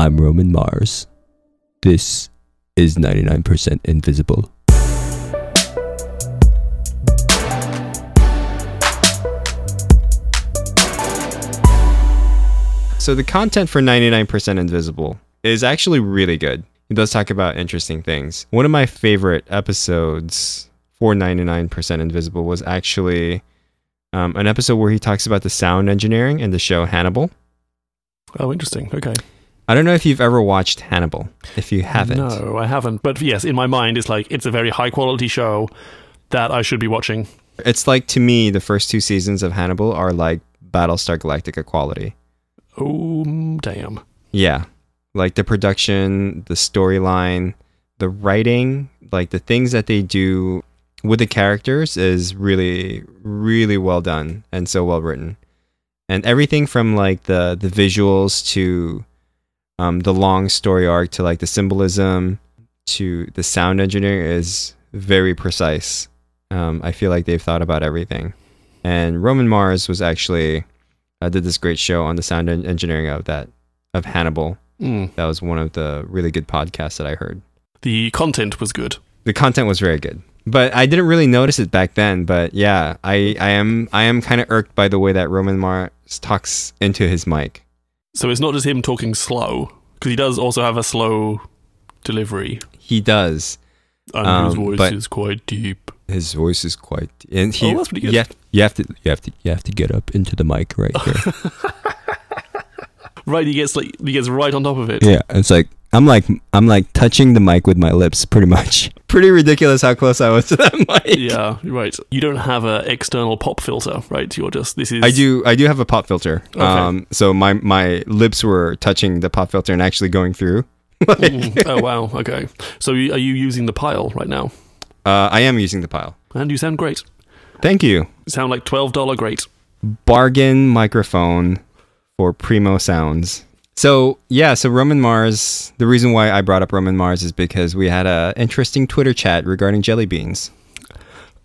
I'm Roman Mars. This is 99% Invisible. So the content for 99% Invisible is actually really good. It does talk about interesting things. One of my favorite episodes for 99% Invisible was actually um, an episode where he talks about the sound engineering in the show Hannibal. Oh, interesting. Okay. I don't know if you've ever watched Hannibal. If you haven't, No, I haven't. But yes, in my mind, it's like it's a very high quality show that I should be watching. it's like to me the first two seasons of Hannibal are like Battlestar Galactica quality. Oh, mm, damn. Yeah. Like the production, the storyline, the writing, like the things that they do with the characters is really, really well done and so well written. And everything from like the the visuals to um, the long story arc to like the symbolism to the sound engineering is very precise. Um, I feel like they've thought about everything. And Roman Mars was actually uh, did this great show on the sound en- engineering of that of Hannibal. Mm. That was one of the really good podcasts that I heard. The content was good. The content was very good, but I didn't really notice it back then. But yeah, I I am I am kind of irked by the way that Roman Mars talks into his mic. So it's not just him talking slow, because he does also have a slow delivery, He does. and his Um, voice is quite deep. His voice is quite, and he. Oh, that's pretty good. Yeah, You have to you have to you have to get up into the mic right here. Right, he gets like he gets right on top of it. yeah, it's like I'm like I'm like touching the mic with my lips pretty much. pretty ridiculous how close I was to that mic. Yeah, right. You don't have an external pop filter, right? You're just this is. I do. I do have a pop filter. Okay. Um, so my my lips were touching the pop filter and actually going through. Mm, oh wow. Okay. So you, are you using the Pyle right now? Uh, I am using the Pyle. And you sound great. Thank you. You sound like twelve dollar great. bargain microphone for primo sounds. So yeah, so Roman Mars. The reason why I brought up Roman Mars is because we had a interesting Twitter chat regarding jelly beans.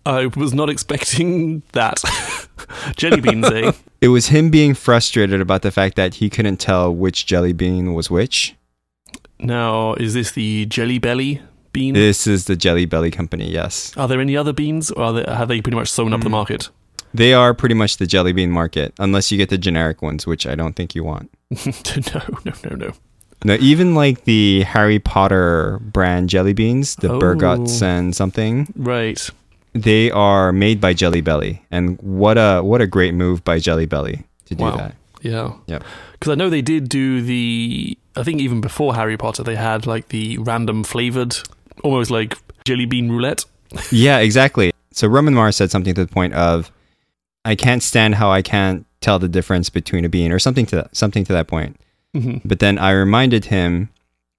I was not expecting that. Jelly beans, eh? It was him being frustrated about the fact that he couldn't tell which jelly bean was which. Now, is this the Jelly Belly bean? This is the Jelly Belly company. Yes, Are there any other beans, or are they, have they pretty much sewn up the Mm. market? They are pretty much the jelly bean market, unless you get the generic ones, which I don't think you want. no, no, no, no. No, even like the Harry Potter brand jelly beans, the Oh. Burgots and something. Right. they are made by Jelly Belly, and what a what a great move by Jelly Belly to do Wow. that. Yeah. Yep. Because I know they did do the. I think even before Harry Potter, they had like the random flavored, almost like jelly bean roulette. Yeah, exactly. So Roman Mars said something to the point of, "I can't stand how I can't tell the difference between a bean," or something to that, something to that point. Mhm. But then I reminded him,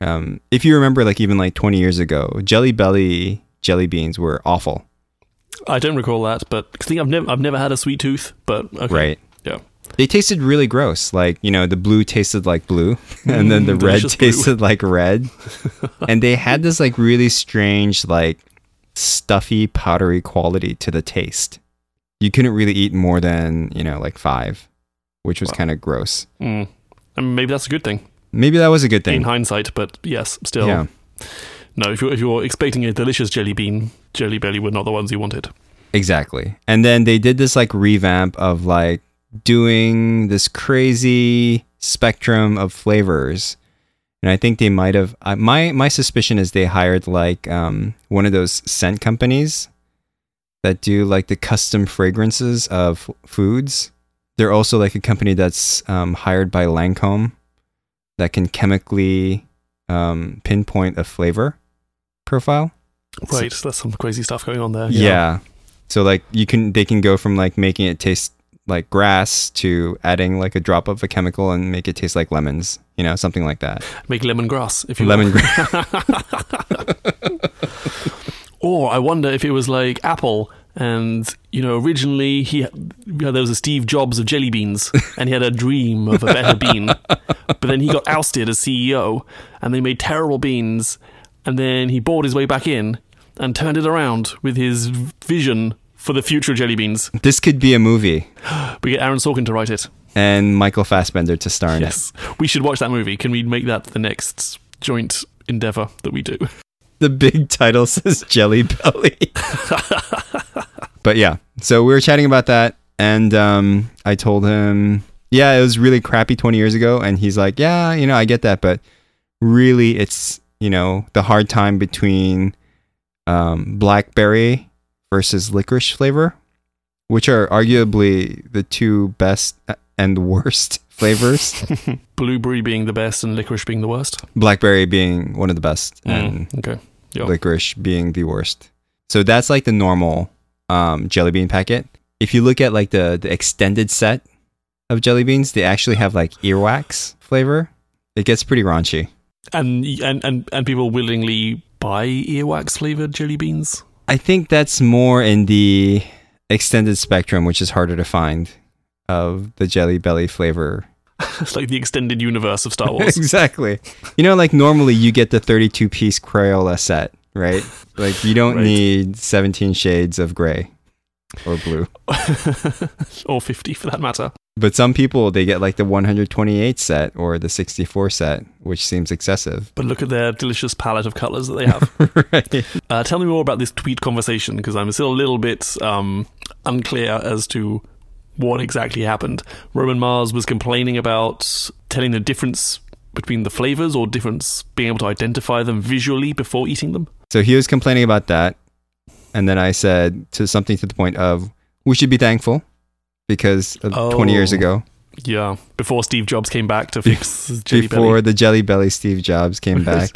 um, if you remember, like even like twenty years ago, Jelly Belly jelly beans were awful, I don't recall that, but 'cause I think I've never I've never had a sweet tooth, but okay. right? Yeah. They tasted really gross. Like, you know, the blue tasted like blue, and then Mm, the red delicious blue. tasted like red. and they had this like really strange, like stuffy, powdery quality to the taste. You couldn't really eat more than, you know, like five, which was Wow. kind of gross. Mm. I mean, maybe that's a good thing Maybe that was a good thing in hindsight, but yes, still. Yeah, No, if you're, if you're expecting a delicious jelly bean, jelly belly were not the ones you wanted. exactly. And then they did this like revamp of like doing this crazy spectrum of flavors. And I think they might have. I my my suspicion is they hired like um, one of those scent companies that do like the custom fragrances of foods. They're also like a company that's um, hired by Lancome that can chemically um, pinpoint a flavor profile. Right, that's some crazy stuff going on there. Yeah. So like you can they can go from like making it taste like grass to adding like a drop of a chemical and make it taste like lemons, you know, something like that. Make lemongrass if you Lemon will. or I wonder if it was like Apple and you know originally he there was a Steve Jobs of jelly beans and he had a dream of a better bean but then he got ousted as CEO and they made terrible beans and then he bought his way back in and turned it around with his vision for the future of jelly beans This could be a movie. we get Aaron Sorkin to write it and Michael Fassbender to star in it. Yes, we should watch that movie. Can we make that the next joint endeavor that we do? The big title says Jelly Belly. but yeah, so we were chatting about that, and um, I told him, yeah, it was really crappy 20 years ago, and he's like, yeah, you know, I get that, but really, it's you know the hard time between um, blackberry versus licorice flavor, which are arguably the two best and worst flavors. Blueberry being the best and licorice being the worst. blackberry being one of the best, and Mm, okay. Yeah. licorice being the worst. So that's like the normal um, jelly bean packet. If you look at like the the extended set of jelly beans, they actually have like earwax flavor. It gets pretty raunchy. And and and and people willingly buy earwax flavored jelly beans. I think that's more in the extended spectrum, which is harder to find of the jelly belly flavor. It's like the extended universe of Star Wars. exactly. You know, like normally you get the 32 piece Crayola set, right? Like you don't Right. need 17 shades of gray or blue. or 50 for that matter. But some people they get like the 128 set or the 64 set, which seems excessive. But look at their delicious palette of colors that they have. right. uh, tell me more about this tweet conversation because I'm still a little bit um, unclear as to what exactly happened. Roman Mars was complaining about telling the difference between the flavors or difference being able to identify them visually before eating them. So he was complaining about that, and then I said to something to the point of we should be thankful because of 20 years Oh. ago, Yeah, before Steve Jobs came back to fix jelly before belly. the Jelly Belly Steve Jobs came back,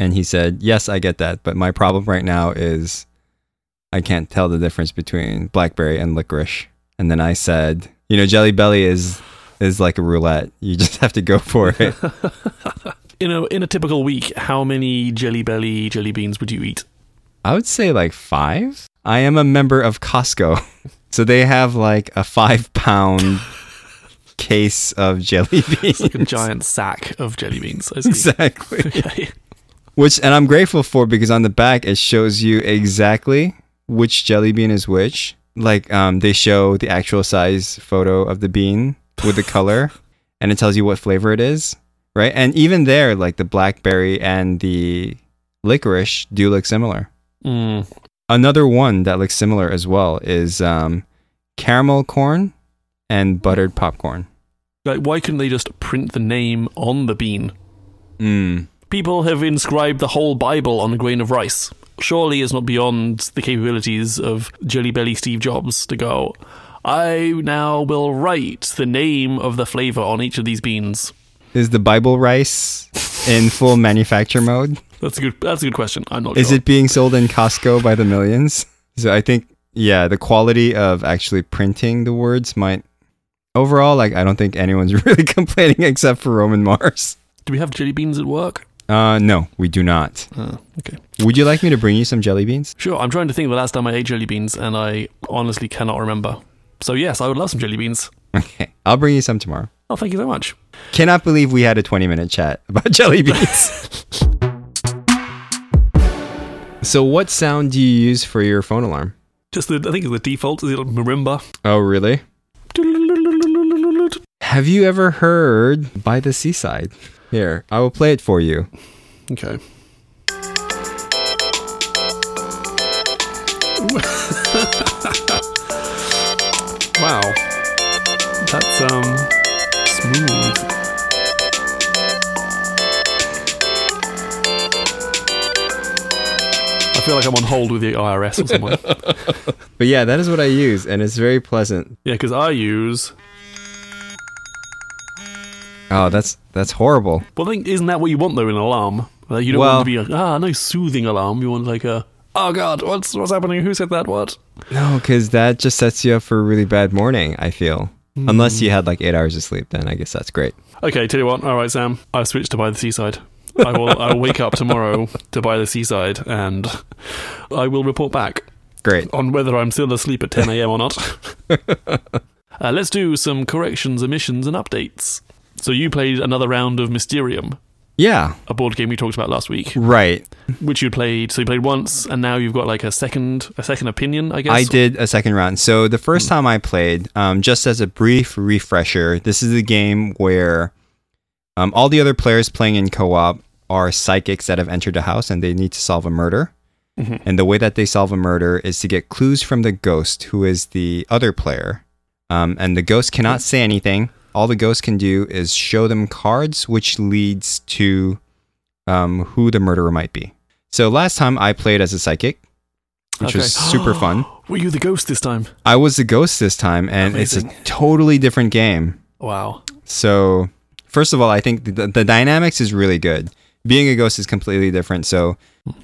and he said, "Yes, I get that, but my problem right now is I can't tell the difference between blackberry and licorice." And then I said, "You know, Jelly Belly is." Is like a roulette. You just have to go for it. In a in a typical week, how many jelly belly jelly beans would you eat? I would say like five. I am a member of Costco. So they have like a five pound case of jelly beans. It's like a giant sack of jelly beans. I see. Exactly. Okay. Which, and I'm grateful for because on the back it shows you exactly which jelly bean is which. Like, um, they show the actual size photo of the bean with the color and it tells you what flavor it is. Right. And even there, like the blackberry and the licorice do look similar. Mm. Another one that looks similar as well is um, caramel corn and buttered popcorn. Like, why couldn't they just print the name on the bean? Mm. People have inscribed the whole Bible on a grain of rice. Surely is not beyond the capabilities of Jelly Belly Steve Jobs to go, I now will write the name of the flavor on each of these beans. Is the Bible rice in full manufacture mode? That's a good that's a good question. I'm not Is sure. it being sold in Costco by the millions? So I think, yeah, the quality of actually printing the words might. Overall, like, I don't think anyone's really complaining except for Roman Mars. Do we have jelly beans at work? Uh, no, we do not. Uh, okay. Would you like me to bring you some jelly beans? Sure, I'm trying to think of the last time I ate jelly beans and I honestly cannot remember. So yes, I would love some jelly beans. Okay, I'll bring you some tomorrow. Oh, thank you so much. Cannot believe we had a 20 minute chat about jelly beans. so, what sound do you use for your phone alarm? Just the I think the default is it marimba. Oh, really? Have you ever heard By the Seaside? Here, I will play it for you. Okay. wow. That's um smooth. I feel like I'm on hold with the IRS or someone. But yeah, that is what I use, and it's very pleasant. yeah, because I use. Oh, that's that's horrible. Well, I think isn't that what you want though in an alarm? Like, you don't Well- want to be like ah no soothing alarm. You want like a oh god what's what's happening? Who said that? What? No, because that just sets you up for a really bad morning, I feel. Unless you had like eight hours of sleep, then I guess that's great. Okay, tell you what. All right, Sam. I've switched to By the Seaside. I will. I will wake up tomorrow to By the Seaside, and I will report back Great. on whether I'm still asleep at 10 a.m. or not. uh, let's do some corrections, omissions, and updates. So you played another round of Mysterium. Yeah, a board game we talked about last week, right. which you played. So you played once, and now you've got like a second, a second opinion, I guess. I did a second round. So the first time I played, um, just as a brief refresher, this is a game where um, all the other players playing in co-op are psychics that have entered a house and they need to solve a murder. Mhm. And the way that they solve a murder is to get clues from the ghost, who is the other player. Um, and the ghost cannot say anything. All the ghost can do is show them cards, which leads to um, who the murderer might be. So last time I played as a psychic, which was super fun. Were you the ghost this time? I was the ghost this time, and Amazing. it's a totally different game. Wow. So, first of all, I think the, the dynamics is really good. Being a ghost is completely different. So,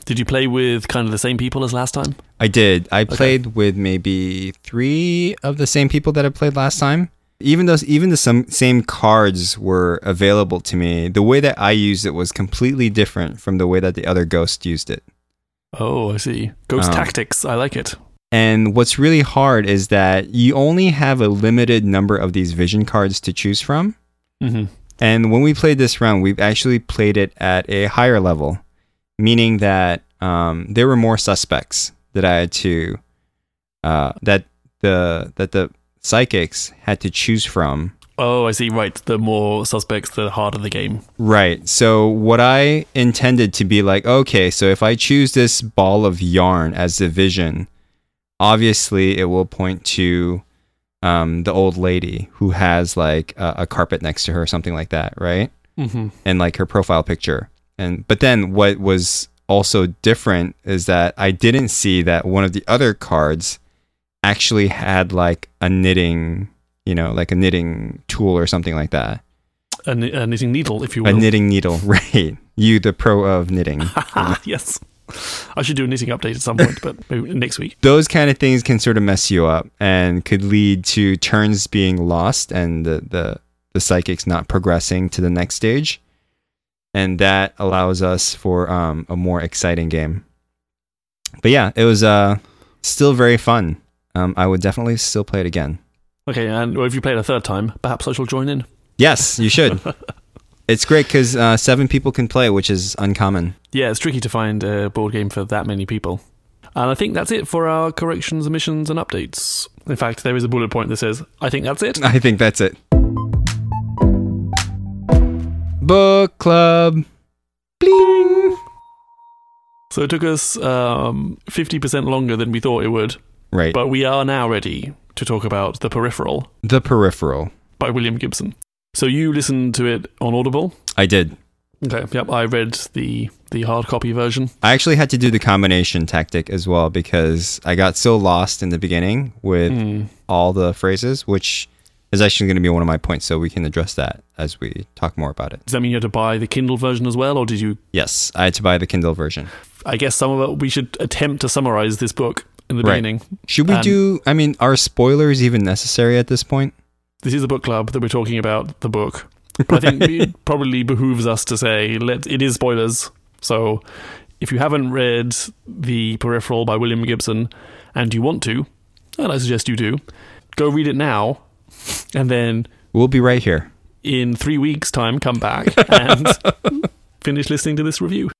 Did you play with kind of the same people as last time? I did. I played with maybe three of the same people that I played last time. Even those, even the some same cards were available to me. The way that I used it was completely different from the way that the other ghost used it. Oh, I see. Ghost Um, tactics. I like it. And what's really hard is that you only have a limited number of these vision cards to choose from. hmm And when we played this round, we've actually played it at a higher level, meaning that um, there were more suspects that I had to uh, that the that the psychics had to choose from. Oh, I see. Right. The more suspects, the harder the game. Right. So what I intended to be like, okay, so if I choose this ball of yarn as the vision, obviously it will point to um, the old lady who has like a, a carpet next to her or something like that, right? hmm and like her profile picture. And but then what was also different is that I didn't see that one of the other cards actually had like a knitting, you know, like a knitting tool or something like that. A, kn- a knitting needle, if you will. A knitting needle, right? You, the pro of knitting. yes. I should do a knitting update at some point, but maybe next week. Those kind of things can sort of mess you up and could lead to turns being lost and the, the, the psychics not progressing to the next stage. And that allows us for um, a more exciting game. But yeah, it was uh, still very fun. Um, I would definitely still play it again. Okay, and if you play it a third time, perhaps I shall join in. Yes, you should. it's great because uh, seven people can play, which is uncommon. Yeah, it's tricky to find a board game for that many people. And I think that's it for our corrections, omissions, and updates. In fact, there is a bullet point that says, I think that's it. I think that's it. Book club. Bling. So it took us um, 50% longer than we thought it would, Right. but we are now ready to talk about The Peripheral the peripheral. by William Gibson. So you listened to it on Audible? I did. Okay, yep, I read the, the hard copy version. I actually had to do the combination tactic as well because I got so lost in the beginning with Hmm. all the phrases, which is actually going to be one of my points. So we can address that as we talk more about it. Does that mean you had to buy the Kindle version as well, or did you? Yes, I had to buy the Kindle version. I guess some of it, we should attempt to summarize this book in the Right. beginning. Should we Um, do? I mean, are spoilers even necessary at this point? This is a book club that we're talking about the book. But I think it probably behooves us to say let it is spoilers. So if you haven't read The Peripheral by William Gibson and you want to, and I suggest you do, go read it now and then We'll be right here. in three weeks' time come back and finish listening to this review.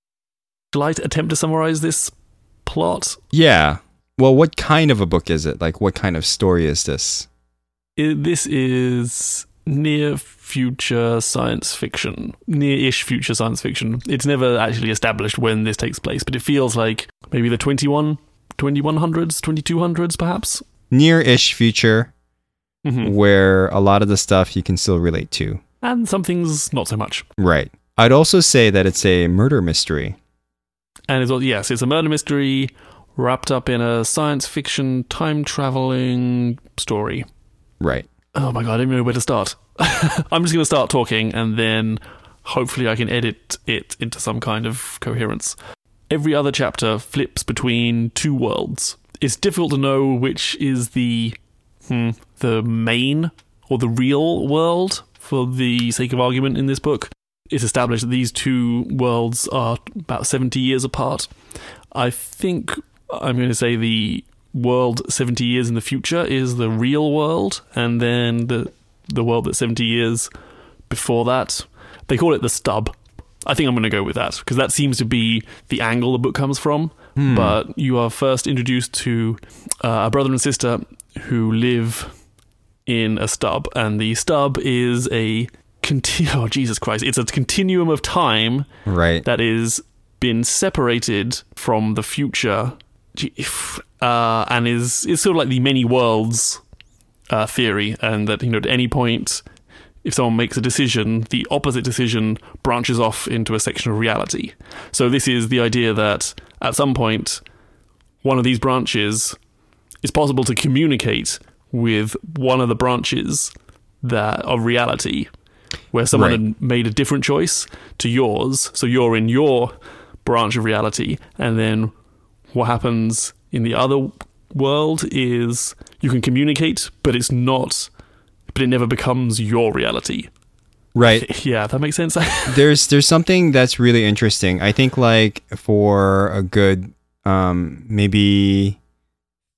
Shall I attempt to summarize this plot? Yeah. Well, what kind of a book is it? Like, what kind of story is this? I- this is near future science fiction, near ish future science fiction. It's never actually established when this takes place, but it feels like maybe the 21, 2100s, 2200s, perhaps. Near-ish future hmm where a lot of the stuff you can still relate to. And some things not so much. Right. I'd also say that it's a murder mystery. And it's, yes, it's a murder mystery wrapped up in a science fiction time traveling story. Right. Oh my god, I don't even know where to start. I'm just going to start talking and then hopefully I can edit it into some kind of coherence. Every other chapter flips between two worlds. It's difficult to know which is the hmm, the main or the real world for the sake of argument in this book. It's established that these two worlds are about 70 years apart. I think I'm going to say the world 70 years in the future is the real world, and then the the world that 70 years before that, they call it the stub. I think I'm going to go with that because that seems to be the angle the book comes from. But you are first introduced to uh, a brother and sister who live in a stub, and the stub is a conti- oh Jesus Christ! It's a continuum of time Right. that is been separated from the future, uh, and is is sort of like the many worlds uh, theory, and that you know at any point, if someone makes a decision, the opposite decision branches off into a section of reality. So this is the idea that at some point, one of these branches is possible to communicate with one of the branches that of reality where someone Right. had made a different choice to yours so you're in your branch of reality and then what happens in the other world is you can communicate but it's not but it never becomes your reality right. yeah that makes sense there's there's something that's really interesting. I think like for a good um maybe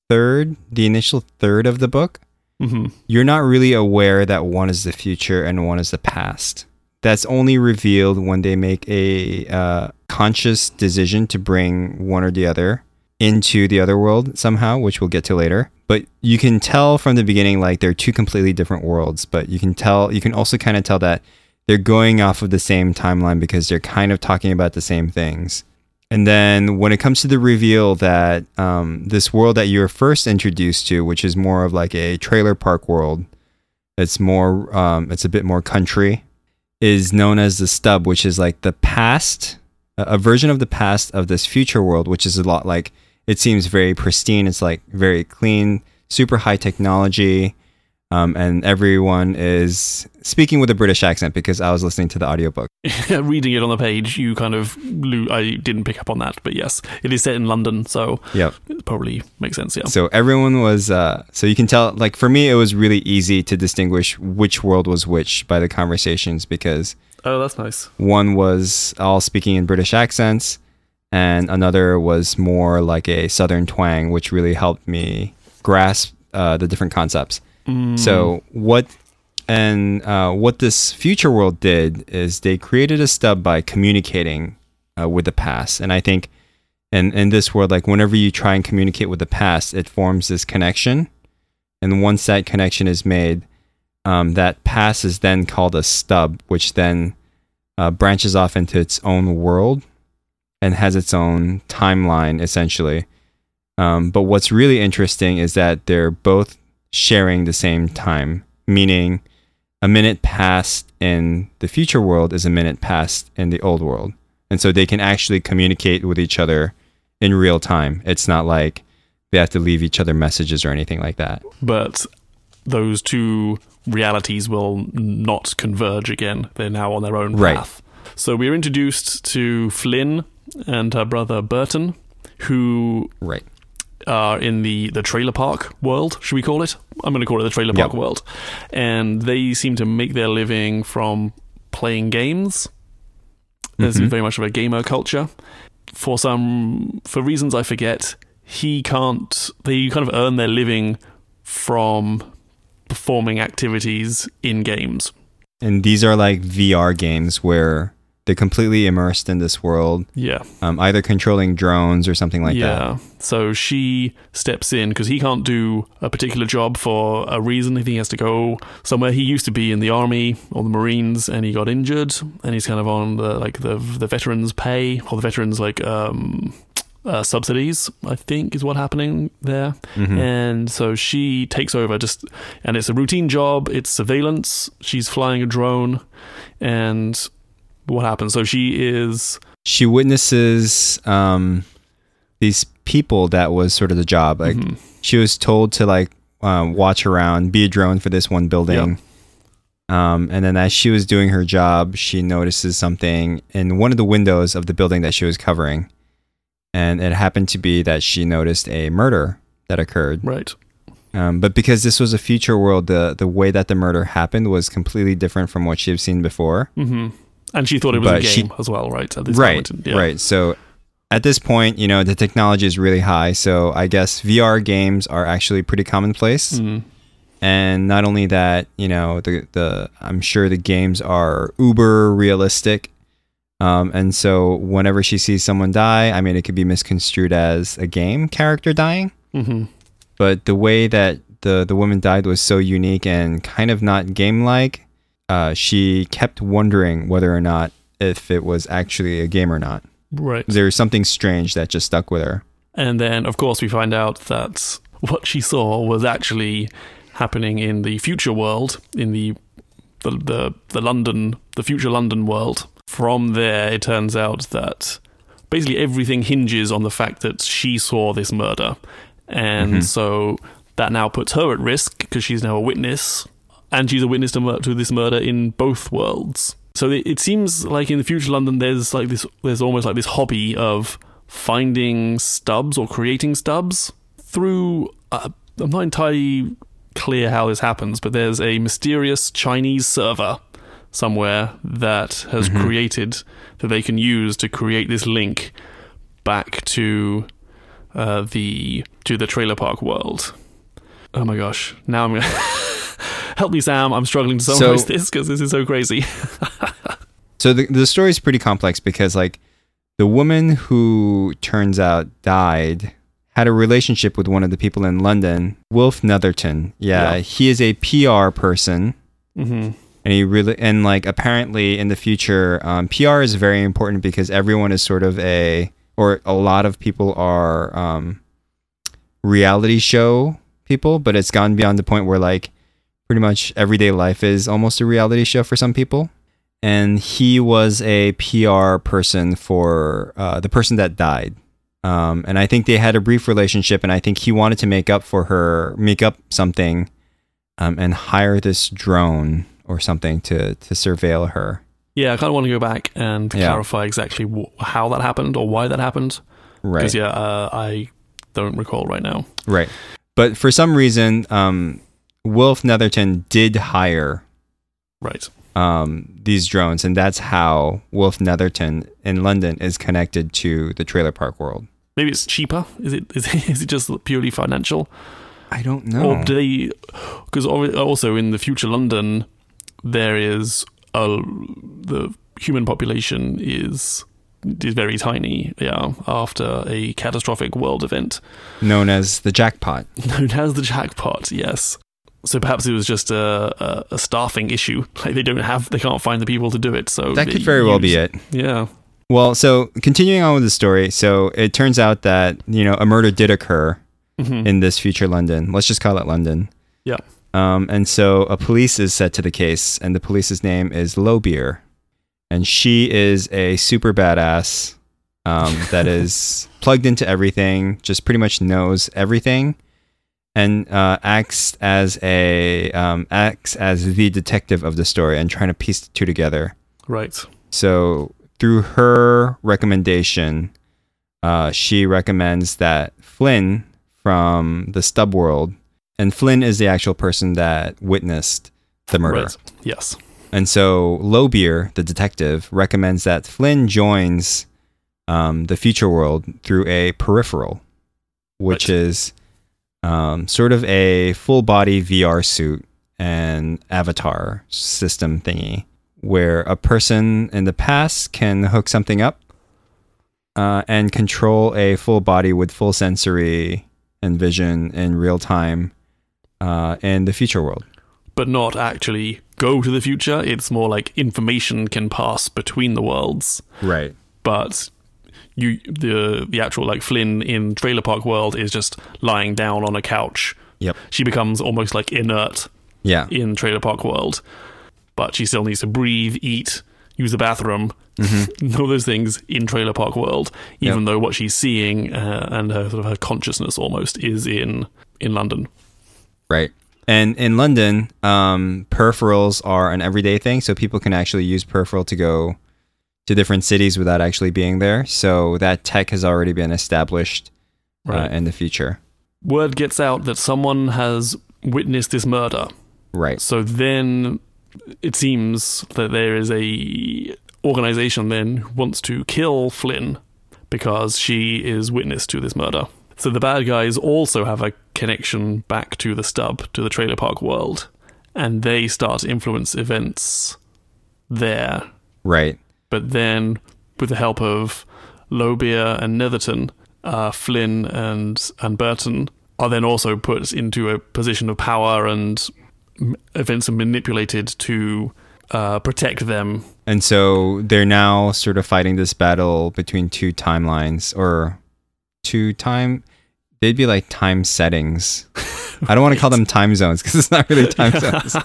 third, the initial third of the book, hmm you're not really aware that one is the future and one is the past. That's only revealed when they make a uh, conscious decision to bring one or the other into the other world somehow, which we'll get to later. But you can tell from the beginning, like they're two completely different worlds. But you can tell, you can also kind of tell that they're going off of the same timeline because they're kind of talking about the same things. And then when it comes to the reveal that um, this world that you're first introduced to, which is more of like a trailer park world, it's more, um, it's a bit more country, is known as the stub, which is like the past, a version of the past of this future world, which is a lot like, it seems very pristine. It's like very clean, super high technology. Um, and everyone is speaking with a British accent because I was listening to the audiobook. reading it on the page you kind of lo- i didn't pick up on that but yes it is set in london so Yep. it probably makes sense yeah So everyone was, uh, so you can tell, like for me, it was really easy to distinguish which world was which by the conversations because oh that's nice one was all speaking in British accents and another was more like a Southern twang, which really helped me grasp uh, the different concepts. So what and uh, what this future world did is they created a stub by communicating uh, with the past, and I think in in this world, like whenever you try and communicate with the past, it forms this connection, and once that connection is made, um, that pass is then called a stub, which then uh, branches off into its own world and has its own timeline essentially. Um, but what's really interesting is that they're both sharing the same time, meaning a minute passed in the future world is a minute passed in the old world. And so they can actually communicate with each other in real time. It's not like they have to leave each other messages or anything like that. but those two realities will not converge again. They're now on their own Right. path. So we're introduced to Flynn and her brother Burton, who Right. are in the, the trailer park world, should we call it? I'm going to call it the trailer park Yep. world. And they seem to make their living from playing games. There's Mhm. very much of a gamer culture. For some, for reasons I forget, he can't, they kind of earn their living from performing activities in games. And these are like VR games where they're completely immersed in this world, Yeah. um, either controlling drones or something like that. yeah. So she steps in because he can't do a particular job for a reason. I he has to go somewhere. He used to be in the army or the Marines, and he got injured, and he's kind of on the like the the veterans pay or the veterans like um, uh, subsidies. I think is what happening there. Mhm. And so she takes over just, and it's a routine job. It's surveillance. She's flying a drone, and what happens? So she is She witnesses um, these people that was sort of the job. Like mhm. she was told to like um, watch around, be a drone for this one building. Um, and then as she was doing her job, she notices something in one of the windows of the building that she was covering. And it happened to be that she noticed a murder that occurred. right. Um, but because this was a future world, the the way that the murder happened was completely different from what she had seen before. hmm And she thought it was a But she- game as well, right? At this right. Yeah. right. So at this point, you know, the technology is really high. So I guess VR games are actually pretty commonplace. Mm. And not only that, you know, the the I'm sure the games are uber realistic. Um, and so whenever she sees someone die, I mean, it could be misconstrued as a game character dying. hmm But the way that the the woman died was so unique and kind of not game like. Uh, she kept wondering whether or not if it was actually a game or not. Right. There was something strange that just stuck with her. And then, of course, we find out that what she saw was actually happening in the future world, in the the the, the London, the future London world. From there, it turns out that basically everything hinges on the fact that she saw this murder, and Mhm. so that now puts her at risk because she's now a witness, and she's a witness to, mur- to this murder in both worlds. So it, it seems like in the future London, there's like this, there's almost like this hobby of finding stubs or creating stubs through. Uh, I'm not entirely clear how this happens, but there's a mysterious Chinese server somewhere that has Mhm. created that they can use to create this link back to uh, the to the trailer park world. Oh my gosh! Now I'm gonna help me, Sam. I'm struggling to summarize So- this because this is so crazy. So the the story is pretty complex because like the woman who turns out died had a relationship with one of the people in London, Wolf Netherton. Yeah, Yeah. he is a PR person. hmm and he really and like apparently in the future um, pr is very important because everyone is sort of a or a lot of people are um, reality show people but it's gone beyond the point where like pretty much everyday life is almost a reality show for some people and he was a pr person for uh, the person that died um, and i think they had a brief relationship and i think he wanted to make up for her make up something um, and hire this drone or something to to surveil her. Yeah, I kind of want to go back and Yeah. clarify exactly wh- how that happened or why that happened. Right. Because yeah, uh, I don't recall right now. Right. But for some reason, um, Wolf Netherton did hire Right. um, these drones, and that's how Wolf Netherton in London is connected to the trailer park world. Maybe it's cheaper. Is it? Is it, is it just purely financial? I don't know. Or do they? Because also in the future London, there is a the human population is is very tiny. Yeah, after a catastrophic world event Known as the jackpot. known as the jackpot. Yes. So perhaps it was just a, a, a staffing issue. Like they don't have, they can't find the people to do it. So That could very well be it. Yeah. Well, so continuing on with the story, so it turns out that you know a murder did occur Mhm. in this future London. Let's just call it London. Yeah. Um, and so a police is set to the case, and the police's name is Lowbeer, and she is a super badass um, that is plugged into everything, just pretty much knows everything, and uh, acts as a um, acts as the detective of the story and trying to piece the two together. Right. So through her recommendation, uh, she recommends that Flynn from the Stub World, and Flynn is the actual person that witnessed the murder. Right. Yes. And so Lowbeer, the detective, recommends that Flynn joins um, the future world through a peripheral, which Right. is um, sort of a full body VR suit and avatar system thingy, where a person in the past can hook something up uh, and control a full body with full sensory and vision in real time uh, in the future world. But not actually go to the future. It's more like information can pass between the worlds. Right. But you, the the actual like Flynn in Trailer Park World is just lying down on a couch. Yep. She becomes almost like inert Yeah. in Trailer Park World, but she still needs to breathe, eat, use the bathroom, all those things in Trailer Park World. Even Yep. though what she's seeing uh, and her sort of her consciousness almost is in in London. Right. And in London, um, peripherals are an everyday thing, so people can actually use peripheral to go to different cities without actually being there. So that tech has already been established Right. uh, in the future. Word gets out that someone has witnessed this murder. Right. So then it seems that there is a organization then who wants to kill Flynn because she is witness to this murder. So the bad guys also have a connection back to the stub, to the trailer park world, and they start influence events there. Right. But then, with the help of Lowbeer and Netherton, uh, Flynn and and Burton are then also put into a position of power, and events are manipulated to uh, protect them. And so they're now sort of fighting this battle between two timelines or two time. They'd be like time settings. I don't want to call them time zones because it's not really time zones.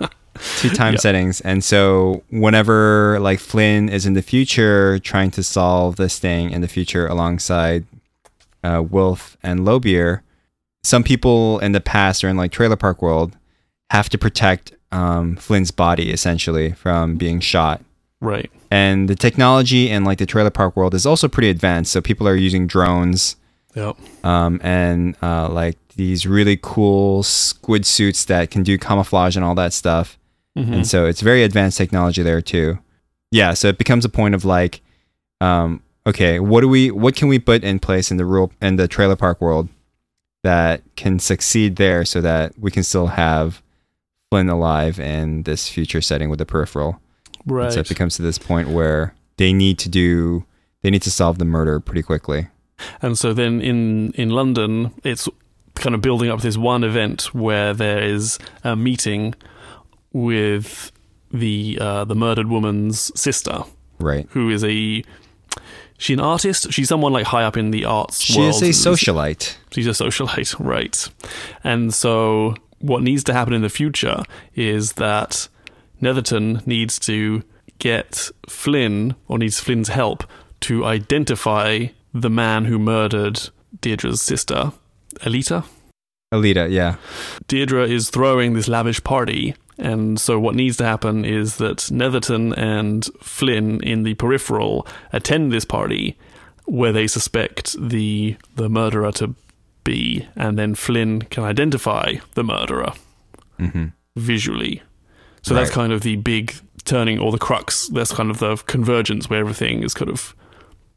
two time Yeah. settings. And so whenever like Flynn is in the future trying to solve this thing in the future alongside uh, Wolf and Lowbeer, some people in the past or in like Trailer Park World have to protect um, Flynn's body essentially from being shot. Right. And the technology in like the Trailer Park World is also pretty advanced. So people are using drones Yep. um, and uh, like these really cool squid suits that can do camouflage and all that stuff. Mhm. And so it's very advanced technology there too. Yeah, so it becomes a point of like, um, okay, what do we, what can we put in place in the rural in the trailer park world that can succeed there, so that we can still have Flynn alive in this future setting with the peripheral. And Right. So it becomes to this point where they need to do, they need to solve the murder pretty quickly. And so then in in London, it's kind of building up this one event where there is a meeting with the uh, the murdered woman's sister, Right. who is a she an artist. She's someone like high up in the arts. She world. is a socialite. She's a socialite, right? And so what needs to happen in the future is that Netherton needs to get Flynn, or needs Flynn's help, to identify the man who murdered Deirdre's sister, Aelita. Aelita, yeah. Deirdre is throwing this lavish party, and so what needs to happen is that Netherton and Flynn in the peripheral attend this party where they suspect the the murderer to be, and then Flynn can identify the murderer hmm visually. So that's kind of the big turning or the crux. That's kind of the convergence where everything is kind of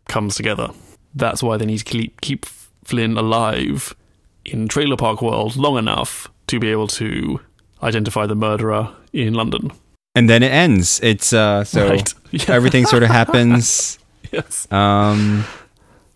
comes together. That's why they need to keep keep Flynn alive in Trailer Park World long enough to be able to identify the murderer in London. And then it ends. It's uh so right. Yeah. everything sort of happens. yes. Um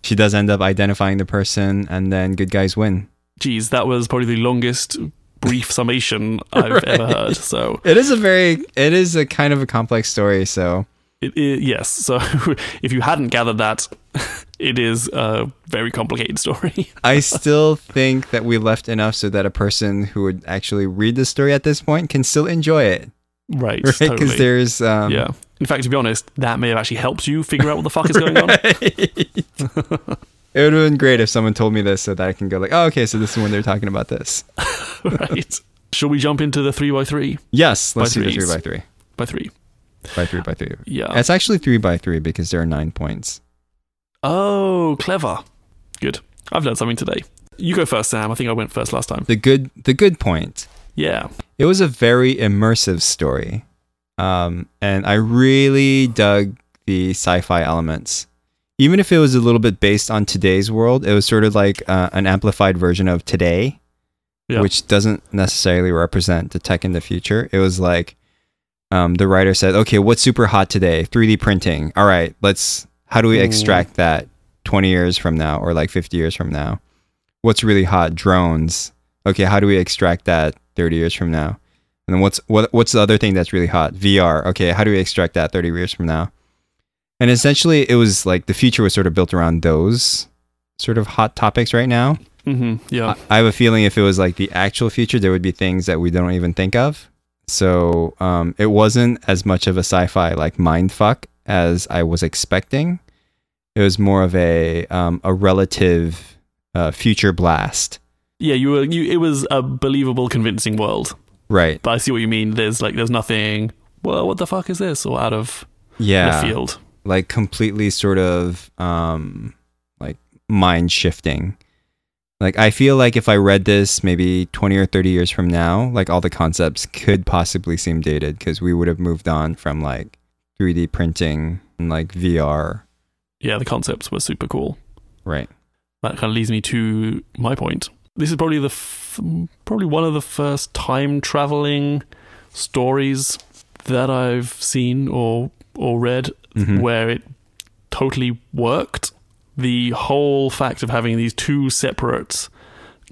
she does end up identifying the person and then good guys win. Geez, that was probably the longest brief summation I've ever heard. So It is a very it is a kind of a complex story, so It, it, yes. So if you hadn't gathered that, it is a very complicated story. I still think that we left enough so that a person who would actually read the story at this point can still enjoy it. right. Right? Because Totally. there's um yeah. In fact, to be honest, that may have actually helped you figure out what the fuck is going on. It would have been great if someone told me this so that I can go like, oh, okay, so this is when they're talking about this. right. Shall we jump into the three by three Yes, let's By do the three by three. by three? By three by three. Yeah. It's actually three by three because there are nine points. Oh, clever. Good. I've learned something today. You go first, Sam. I think I went first last time. The good the good point. Yeah. It was a very immersive story. Um, and I really dug the sci-fi elements. Even if it was a little bit based on today's world, it was sort of like uh, an amplified version of today, Yeah. which doesn't necessarily represent the tech in the future. It was like um, the writer said, "Okay, what's super hot today? 3D printing. All right, let's. How do we extract that 20 years from now, or like 50 years from now? What's really hot? Drones. Okay, how do we extract that 30 years from now? And then what's what what's the other thing that's really hot? VR. Okay, how do we extract that 30 years from now? And essentially, it was like the future was sort of built around those sort of hot topics right now. hmm Yeah. I I have a feeling if it was like the actual future, there would be things that we don't even think of. So um, it wasn't as much of a sci-fi like mind fuck as I was expecting. It was more of a um, a relative uh, future blast, Yeah. You were. You. It was a believable, convincing world. right? But I see what you mean. There's like. There's nothing. Well, what the fuck is this? Or out of Yeah, field. like completely sort of um, like mind shifting. Like I feel like if I read this maybe 20 or 30 years from now, like all the concepts could possibly seem dated because we would have moved on from like 3D printing and like VR. Yeah. The concepts were super cool. Right. that kind of leads me to my point. This is probably the f- probably one of the first time traveling stories that I've seen or or read Mhm. where it totally worked. The whole fact of having these two separate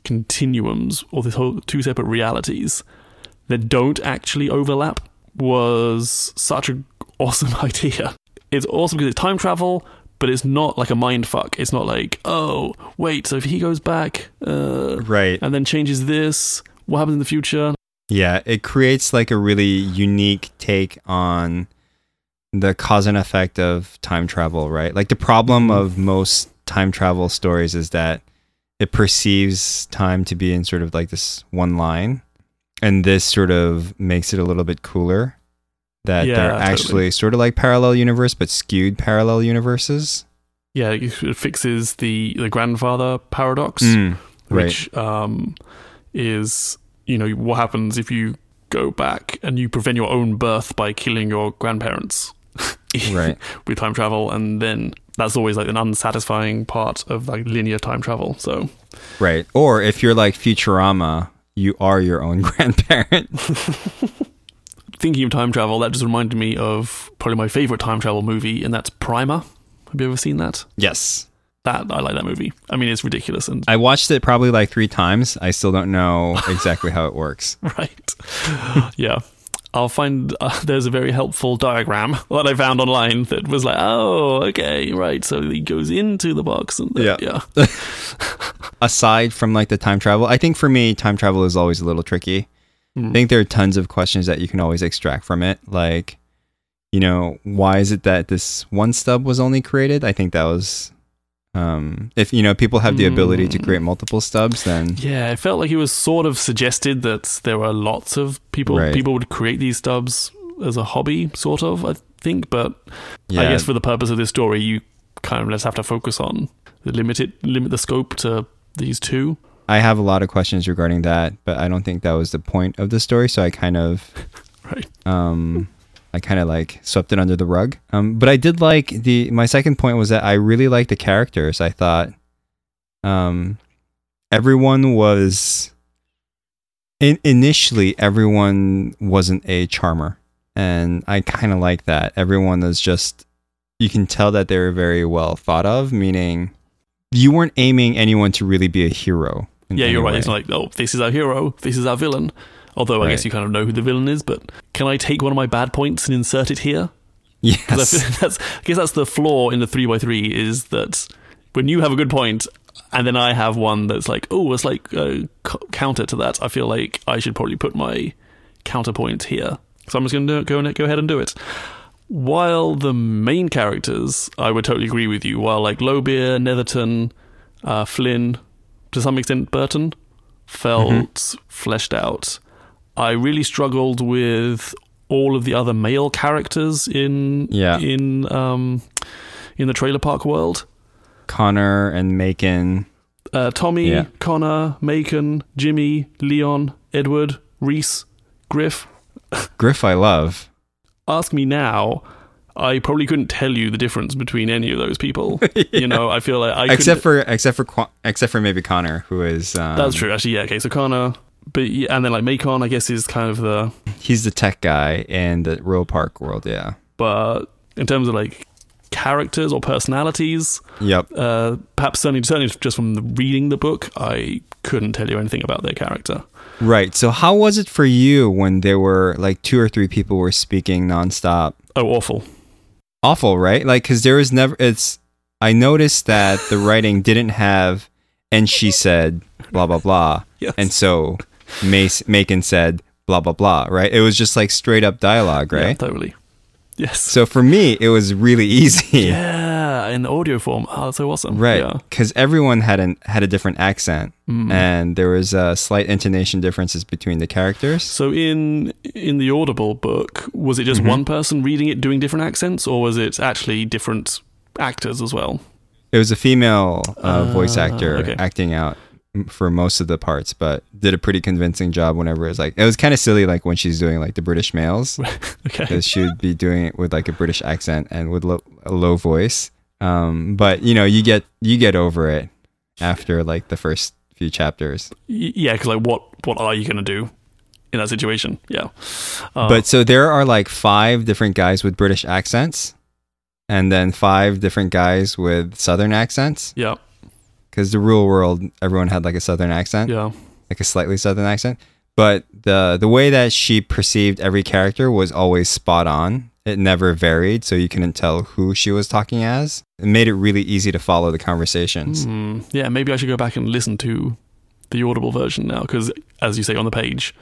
continuums or this whole two separate realities that don't actually overlap was such an awesome idea. It's awesome because it's time travel, but it's not like a mind fuck. It's not like, oh, wait, so if he goes back uh, Right. and then changes this, what happens in the future? Yeah, it creates like a really unique take on the cause and effect of time travel, right? Like the problem Mhm. of most time travel stories is that it perceives time to be in sort of like this one line. And this sort of makes it a little bit cooler that Yeah, they're totally. actually sort of like parallel universe but skewed parallel universes. Yeah, it it fixes the the grandfather paradox, Mm, right. which um, is you know what happens if you go back and you prevent your own birth by killing your grandparents. Right. with time travel, and then that's always like an unsatisfying part of like linear time travel. So Right. Or if you're like Futurama, you are your own grandparent. thinking of time travel, that just reminded me of probably my favorite time travel movie, and that's Primer. Have you ever seen that? yes. That I like that movie. I mean, it's ridiculous and I watched it probably like three times. I still don't know exactly how it works. right. yeah. I'll find uh, there's a very helpful diagram that I found online that was like, oh, okay, right. So he goes into the box and then, Yeah. yeah, Aside from like the time travel, I think for me, time travel is always a little tricky. Mm. I think there are tons of questions that you can always extract from it. Like, you know, why is it that this one stub was only created? I think that was, um, if, you know, people have the ability to create multiple stubs, then Yeah, it felt like it was sort of suggested that there were lots of people Right. people would create these stubs as a hobby, sort of, I think, but yeah. I guess for the purpose of this story, you kind of just have to focus on the limited limit the scope to these two. I have a lot of questions regarding that, but I don't think that was the point of the story. So I kind of, Right. um, I kind of like swept it under the rug. Um, but I did like the. My second point was that I really liked the characters. I thought, um, everyone was. In, initially, everyone wasn't a charmer, and I kind of like that. Everyone is just. You can tell that they were very well thought of, meaning you weren't aiming anyone to really be a hero. Yeah, you're right. way. It's like, oh, this is our hero, this is our villain. Although I guess you kind of know who the villain is, but can I take one of my bad points and insert it here? I, yes, feel that's, I guess that's the flaw in the 3x3 is that when you have a good point and then I have one that's like, oh, it's like a c- counter to that, I feel like I should probably put my counterpoint here. So I'm just going to go, and go ahead and do it. While the main characters, I would totally agree with you, while like Lowbeer, Netherton, uh, Flynn, to some extent Burton, felt fleshed out. I really struggled with all of the other male characters in Yeah. in um in the trailer park world. Connor and Macon. Uh, Tommy, Yeah. Connor, Macon, Jimmy, Leon, Edward, Reese, Griff. Griff, I love. Ask me now. I probably couldn't tell you the difference between any of those people. You know, I feel like I except couldn't- for except for except for maybe Connor, who is um, that's true. Actually, yeah. Okay, so Connor, but and then like Macon, I guess is kind of the He's the tech guy in the Royal Park world. Yeah. but in terms of like characters or personalities, Yep. uh, perhaps certainly, certainly just from the, reading the book, I couldn't tell you anything about their character. Right. So how was it for you when there were like two or three people were speaking nonstop? Oh, awful. Awful, right? Like, because there was never. It's. I noticed that the writing didn't have, and she said, blah blah blah, Yes. and so Mace Macon said, blah blah blah. Right. It was just like straight up dialogue, right? Yeah, totally. Yes. So for me, it was really easy. Yeah, in the audio form. Oh, that's so awesome. Right, Yeah. because everyone had an had a different accent, Mm. and there was uh, slight intonation differences between the characters. So in in the Audible book, was it just Mhm. one person reading it doing different accents, or was it actually different actors as well? It was a female uh, voice Ah, actor okay. acting out for most of the parts, but did a pretty convincing job. Whenever it was like, it was kind of silly, like when she's doing like the British males, Okay. because she would be doing it with like a British accent and with lo- a low voice. Um, but you know, you get you get over it after like the first few chapters. Yeah, because like, what what are you gonna do? in that situation. Yeah. Uh, But so there are like five different guys with British accents, and then five different guys with Southern accents. yeah, Because the real world, everyone had like a Southern accent, yeah, like a slightly Southern accent. But the the way that she perceived every character was always spot on. It never varied, so you couldn't tell who she was talking as. It made it really easy to follow the conversations. Hmm. yeah. Maybe I should go back and listen to the audible version now because, as you say on the page,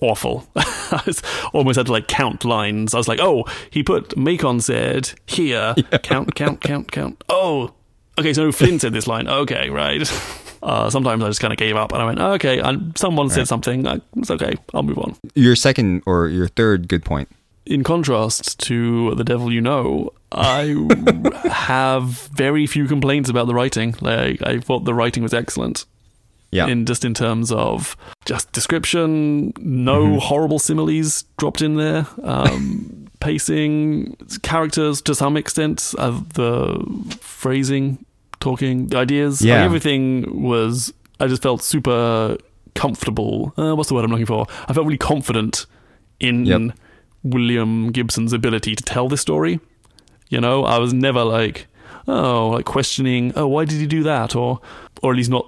awful. I was- almost had to like count lines. I was like, oh, he put Macon said here, count, count, count, count. Oh, okay. So Flynn said this line. Okay, right. Uh, sometimes I just kind of gave up and I went, oh, okay, and someone said Right. something. It's okay. I'll move on. Your second or your third good point. in contrast to The Devil You Know, I have very few complaints about the writing. Like I thought the writing was excellent. Yeah. In just in terms of just description, no Mm-hmm. horrible similes dropped in there. Um, pacing, characters to some extent, uh, the phrasing, talking, the ideas, like everything was. I just felt super comfortable. Uh, what's the word I'm looking for? I felt really confident in Yep. William Gibson's ability to tell this story. You know, I was never like, oh, like questioning, oh, why did he do that, or, or at least not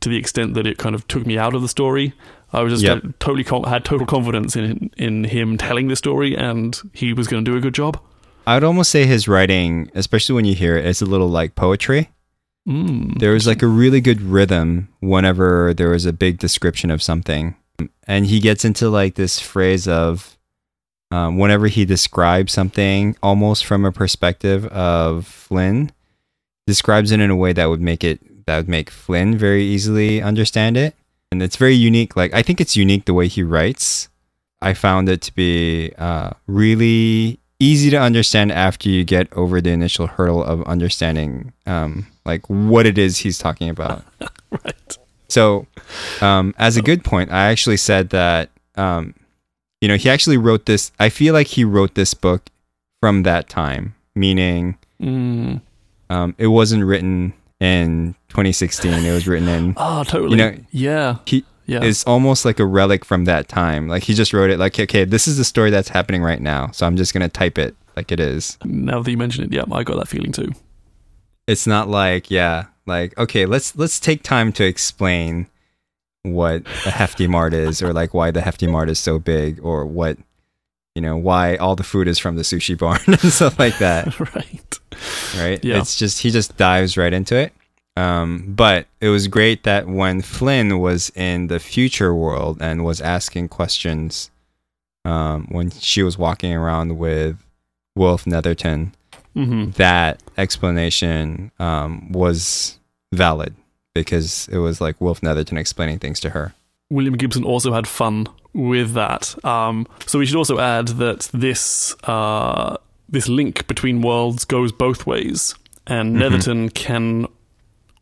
to the extent that it kind of took me out of the story. I was just Yep. totally com- had total confidence in in him telling the story, and he was going to do a good job. I would almost say his writing, especially when you hear it, it's a little like poetry. Mm. There was like a really good rhythm whenever there was a big description of something. And he gets into like this phrase of um, whenever he describes something almost from a perspective of Flynn, describes it in a way that would make it that would make Flynn very easily understand it. And it's very unique. Like I think it's unique the way he writes. I found it to be uh, really easy to understand after you get over the initial hurdle of understanding um, like what it is he's talking about. right. So, um, as a good point, I actually said that, um, you know, he actually wrote this. I feel like he wrote this book from that time, meaning Mm. um, it wasn't written in 2016. It was written in. oh totally. You know, yeah. He Yeah. It's almost like a relic from that time. Like he just wrote it like, okay, this is the story that's happening right now. So I'm just gonna type it like it is. now that you mention it, yeah, I got that feeling too. it's not like yeah like okay let's let's take time to explain what a hefty mart is or like why the hefty mart is so big or what you know why all the food is from the sushi barn and stuff like that right. right Yeah. it's just he just dives right into it um, but it was great that when flynn was in the future world and was asking questions um, when she was walking around with wolf netherton hmm that explanation um, was valid because it was like Wolf Netherton explaining things to her. William Gibson also had fun with that. Um, so we should also add that this uh, this link between worlds goes both ways, and Mhm. Netherton can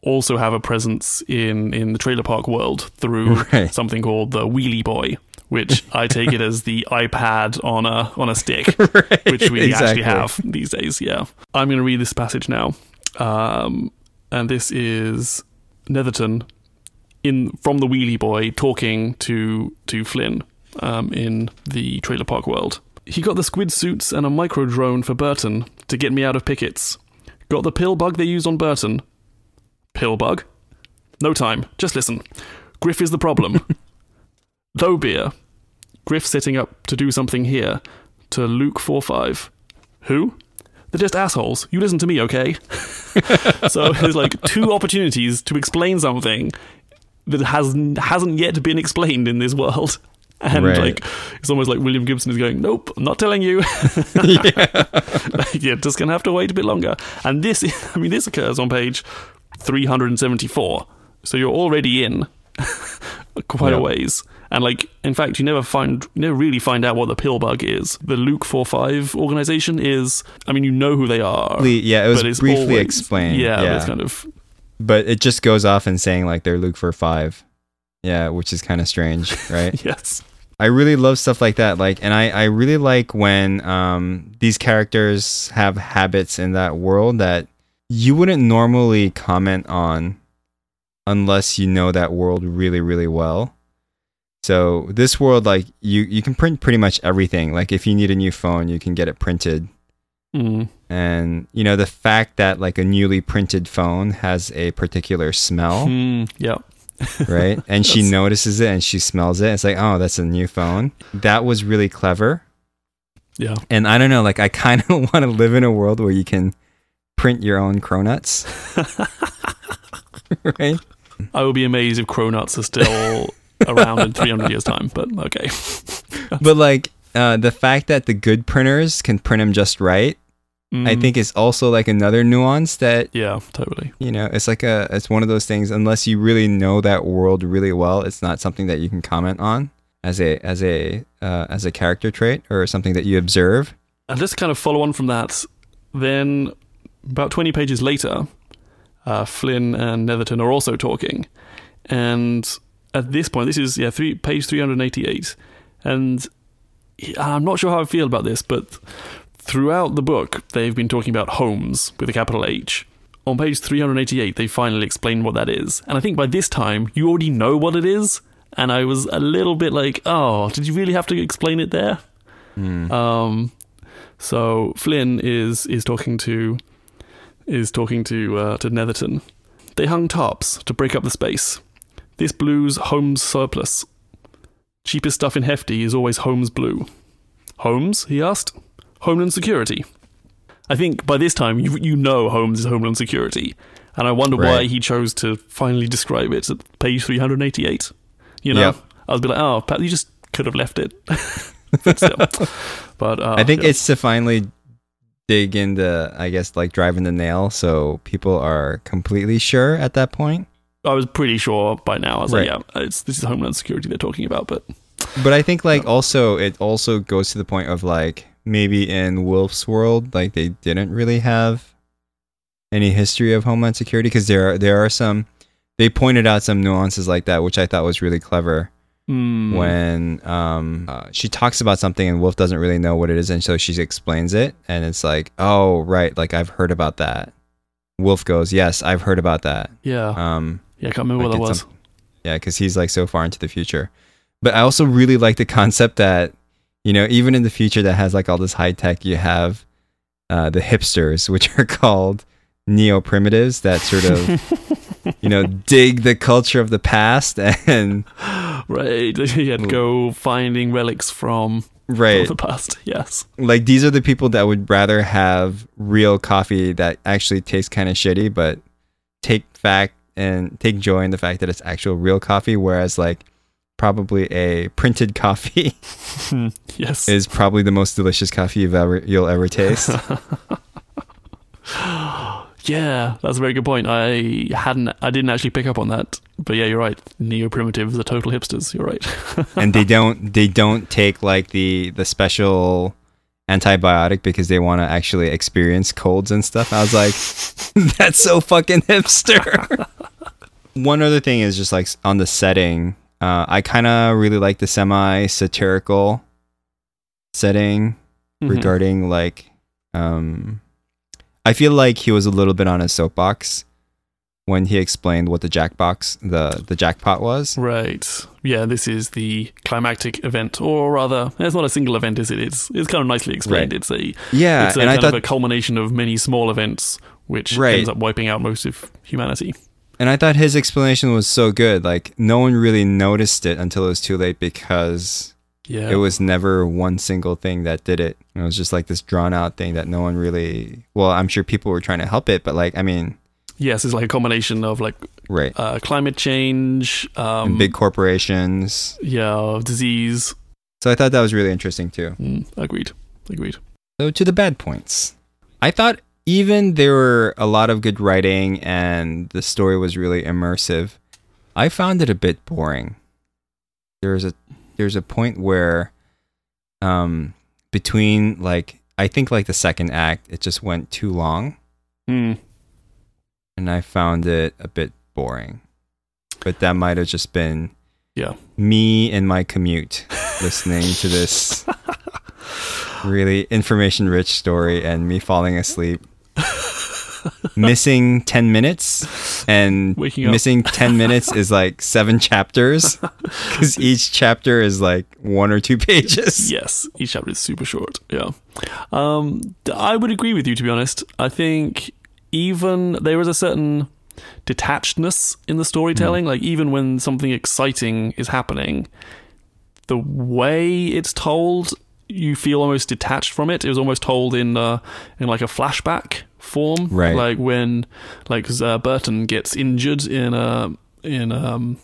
also have a presence in in the trailer park world through Right. something called the Wheelie Boy, which I take it as the iPad on a on a stick. which we actually have these days. Yeah, I'm going to read this passage now, um, and this is Netherton in from the Wheelie Boy talking to to Flynn um, in the trailer park world. He got the squid suits and a micro drone for Burton to get me out of Pickett's. Got the pill bug they used on Burton. Pill bug? No time. Just listen. Griff is the problem. Lowbeer. Griff sitting up to do something here to Luke 45. Who? They're just assholes. You listen to me, okay? so there's like two opportunities to explain something that has hasn't yet been explained in this world. And Right. like it's almost like William Gibson is going, Nope, I'm not telling you. Like, You're just gonna have to wait a bit longer. And this I mean this occurs on page three hundred and seventy four. So you're already in quite a ways. And like, in fact, you never find, you never really find out what the pill bug is. The Luke Four Five organization is. I mean, you know who they are. Yeah, it was briefly always- explained. Yeah, Yeah, it's kind of but it just goes off and saying like they're Luke four five. Yeah, which is kind of strange, right? yes. I really love stuff like that. Like, and I, I really like when um, these characters have habits in that world that you wouldn't normally comment on unless you know that world really, really well. So this world, like you, you can print pretty much everything. Like if you need a new phone, you can get it printed. Mm. And you know the fact that like a newly printed phone has a particular smell, Mm, yeah. right? And she notices it and she smells it. It's like, oh, that's a new phone. That was really clever. Yeah. And I don't know, like I kind of want to live in a world where you can print your own cronuts, right? I would be amazed if Cronuts are still around in 300 years' time, but okay. But like uh, the fact that the good printers can print them just right, I Mm, think is also like another nuance that Yeah, totally. you know it's like a it's one of those things. Unless you really know that world really well, it's not something that you can comment on as a as a uh, as a character trait or something that you observe. And just kind of follow on from that, then about 20 pages later, uh, Flynn and Netherton are also talking. And at this point, this is yeah, three, page 388. And I'm not sure how I feel about this, but throughout the book, they've been talking about homes with a capital H. On page 388, they finally explain what that is. And I think by this time, you already know what it is. And I was a little bit like, oh, did you really have to explain it there? Um, so Flynn is is talking to is talking to uh, to Netherton. They hung tarps to break up the space. This blue's Homes surplus. Cheapest stuff in Hefty is always Homes blue. Homes? He asked. Homeland Security. I think by this time you you know Homes is Homeland Security, and I wonder why he chose to finally describe it at page three hundred eighty eight. You know, Yep. I was be like, oh, perhaps you just could have left it. but still, but uh, I think yeah. it's to finally dig into, I guess, like driving the nail, so people are completely sure at that point. I was pretty sure by now. I was Right. like, yeah, it's this is Homeland Security they're talking about. But But I think like also it also goes to the point of like maybe in Wolf's world, like they didn't really have any history of Homeland Security because there are there are some they pointed out some nuances like that, which I thought was really clever. Mm, When um, uh, she talks about something and Wolf doesn't really know what it is, and so she explains it, and it's like, oh right, like I've heard about that. Wolf goes, yes, I've heard about that. yeah, Um, yeah, I can't remember what like that it's was. some- yeah, because he's like so far into the future. But I also really like the concept that, you know, even in the future that has like all this high tech, you have uh, the hipsters, which are called neo primitives that sort of, you know, dig the culture of the past and, right, yeah, go finding relics from, from right. the past. Yes, Like these are the people that would rather have real coffee that actually tastes kind of shitty, but take fact and take joy in the fact that it's actual real coffee, whereas like probably a printed coffee yes. is probably the most delicious coffee you've ever you'll ever taste. Yeah, that's a very good point. I hadn't, I didn't actually pick up on that. But yeah, you're right. Neo primitives are total hipsters. You're right. and they don't they don't take like the the special antibiotic because they want to actually experience colds and stuff. I was like, that's so fucking hipster. One other thing is just like on the setting. Uh, I kind of really like the semi satirical setting Mhm. regarding like um I feel like he was a little bit on his soapbox when he explained what the jackbox the the jackpot was. Right. Yeah, this is the climactic event, or rather, it's not a single event, is it? It's it's kind of nicely explained. Right. It's a Yeah, it's a and I kind thought of a culmination of many small events, which Right. ends up wiping out most of humanity. And I thought his explanation was so good. Like no one really noticed it until it was too late because Yeah. it was never one single thing that did it. It was just like this drawn out thing that no one really. Well, I'm sure people were trying to help it, but like I mean, yes, it's like a combination of like right? uh, climate change, um, big corporations. yeah, disease. So I thought that was really interesting too. Mm, agreed. Agreed. So to the bad points, I thought even there were a lot of good writing and the story was really immersive. I found it a bit boring. There's a there's a point where, um, between like I think like the second act, it just went too long, Mm. and I found it a bit boring. But that might have just been Yeah. me and my commute listening to this really information rich story and me falling asleep missing 10 minutes and Waking up. missing 10 minutes is like seven chapters because each chapter is like one or two pages. Yes, each chapter is super short. Yeah, um, I would agree with you. To be honest, I think even there is a certain detachedness in the storytelling. Like even when something exciting is happening, the way it's told, you feel almost detached from it. It was almost told in uh, in like a flashback form, Right. Like when like uh, Burton gets injured in a in um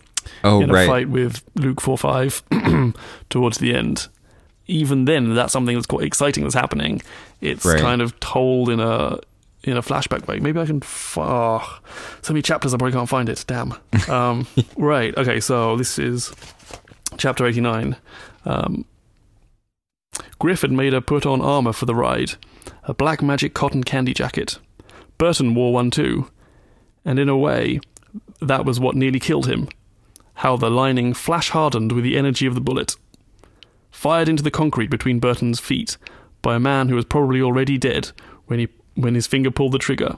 Oh, in a right. fight with Luke four five towards the end. Even then, that's something that's quite exciting that's happening. It's Right. kind of told in a in a flashback way. Maybe I can. F- oh, so many chapters, I probably can't find it. Damn. Um, right. Okay. So this is chapter eighty nine. Um, Griff had made her put on armor for the ride, a black magic cotton candy jacket. Burton wore one too, and in a way, that was what nearly killed him how the lining flash hardened with the energy of the bullet. Fired into the concrete between Burton's feet by a man who was probably already dead when he when his finger pulled the trigger.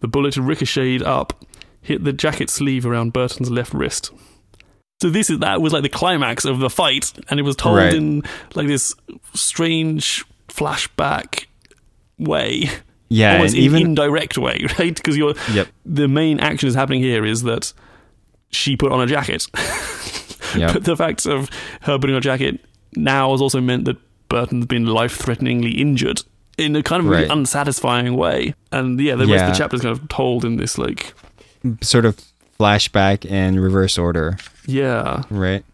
The bullet ricocheted up, hit the jacket sleeve around Burton's left wrist. So this is that was like the climax of the fight, and it was told Right. in like this strange flashback way, Yeah, almost in even indirect way, right? Because you're yep, the main action is happening here is that she put on a jacket. yep, But the fact of her putting on a jacket now has also meant that Burton's been life threateningly injured in a kind of really Right. unsatisfying way. And yeah, the rest of the chapter is kind of told in this like sort of flashback and reverse order, yeah. right?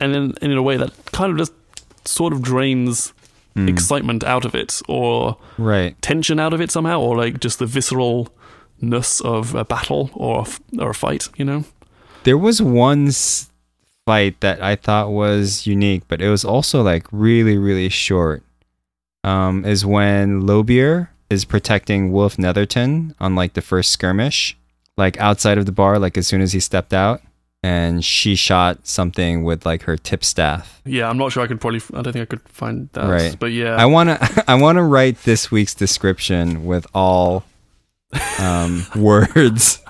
And then and in a way that kind of just sort of drains Mm, excitement out of it or right. tension out of it somehow or like just the visceralness of a battle or a, f- or a fight, you know? There was one s- fight that I thought was unique, but it was also like really, really short. Um, is when Lowbeer is protecting Wolf Netherton on like the first skirmish, like outside of the bar, like as soon as he stepped out, and she shot something with like her tip staff. Yeah, I'm not sure I could probably I don't think I could find that. Right. But yeah. I wanna, I wanna write this week's description with all um, words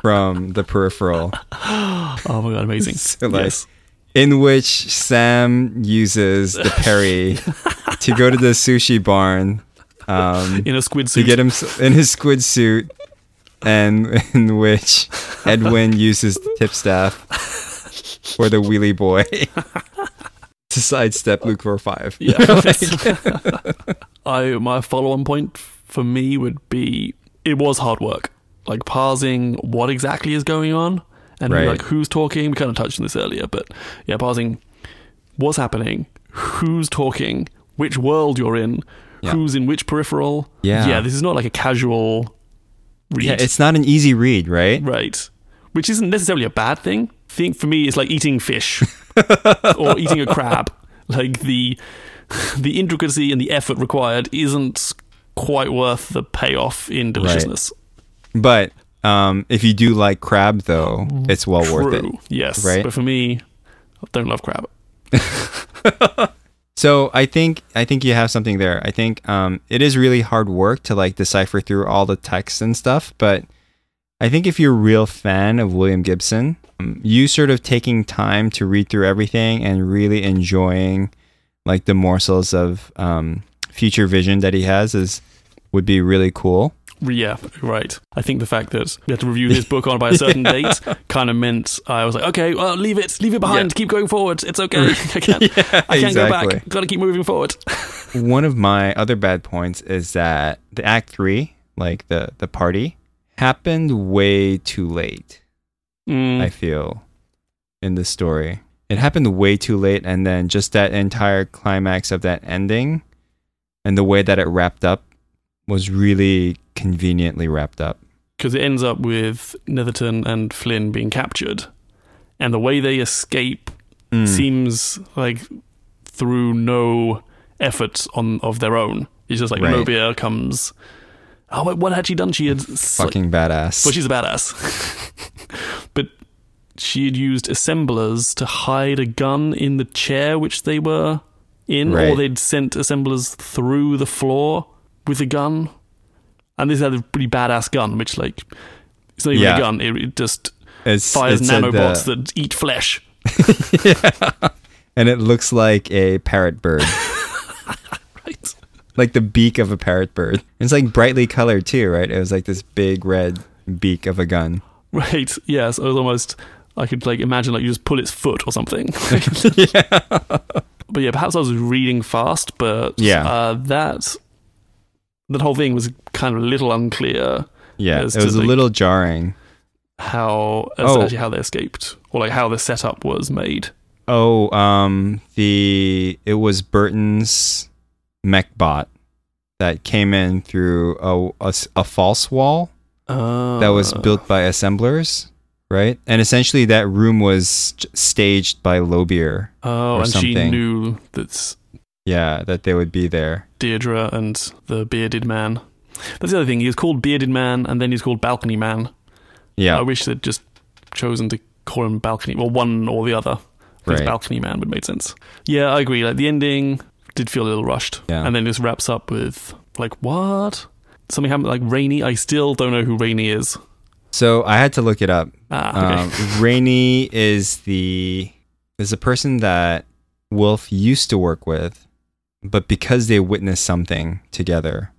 from the peripheral. oh my god, amazing. So, like, yes. in which Sam uses the Perry to go to the sushi barn um, In a squid suit. to get him in his squid suit, and in which Edwin uses the tip staff for the wheelie boy to sidestep Luke four five. Yeah. I my follow on point for me would be it was hard work. Like parsing what exactly is going on and Right. like who's talking. We kind of touched on this earlier, but yeah, parsing what's happening, who's talking, which world you're in, Yeah. who's in which peripheral. Yeah. Yeah, this is not like a casual read. Yeah, it's not an easy read, right? Right. Which isn't necessarily a bad thing. I think for me it's like eating fish or eating a crab. Like the the intricacy and the effort required isn't quite worth the payoff in deliciousness. But um, if you do like crab, though, it's well worth it. Yes. Right? But for me, I don't love crab. So I think I think you have something there. I think um, it is really hard work to like decipher through all the text and stuff. But I think if you're a real fan of William Gibson, um, you sort of taking time to read through everything and really enjoying like the morsels of um, future vision that he has is would be really cool. Yeah, right. I think the fact that we had to review this book on by a certain date kind of meant I was like, okay, well, leave it, leave it behind, Yeah. keep going forward. It's okay. I can't, yeah, I can't go exactly. back. Got to keep moving forward. One of my other bad points is that the act three, like the the party, happened way too late. Mm, I feel in the story. It happened way too late, and then just that entire climax of that ending and the way that it wrapped up was really conveniently wrapped up. because it ends up with Netherton and Flynn being captured, and the way they escape Mm. seems like through no effort on of their own. It's just like Right. Lowbeer comes. Oh, wait, what had she done? She had Fucking badass. well, she's a badass, but she had used assemblers to hide a gun in the chair which they were in, or they'd sent assemblers through the floor with a gun. And this had a pretty badass gun, which like It's not even Yeah. a gun. It, it just It's, fires it said nanobots that- that eat flesh. and it looks like a parrot bird, Right. like the beak of a parrot bird. It's like brightly colored too, right? It was like this big red beak of a gun. Right. Yeah. So it was almost. I could like imagine like you just pull its foot or something. yeah. But yeah, perhaps I was reading fast, but Yeah. uh, that that whole thing was kind of a little unclear Yeah, it was a the- little jarring. how as Oh. actually how they escaped or like how the setup was made. Oh, um, the it was Burton's mech bot that came in through a a false wall Uh, that was built by assemblers, right? And essentially, that room was staged by Lowbeer. Oh, or and she knew that's Yeah, that they would be there. Daedra and the bearded man. That's the other thing. He was called Bearded Man, and then he's called Balcony Man. Yeah, I wish they'd just chosen to call him Balcony, well, one or the other. Think Right. Balcony Man would make sense. Yeah, I agree. Like the ending did feel a little rushed, Yeah. and then this wraps up with like what? Something happened like Rainey. I still don't know who Rainey is. So I had to look it up. Ah, okay. Um, Rainey is the is a person that Wolf used to work with, but because they witnessed something together,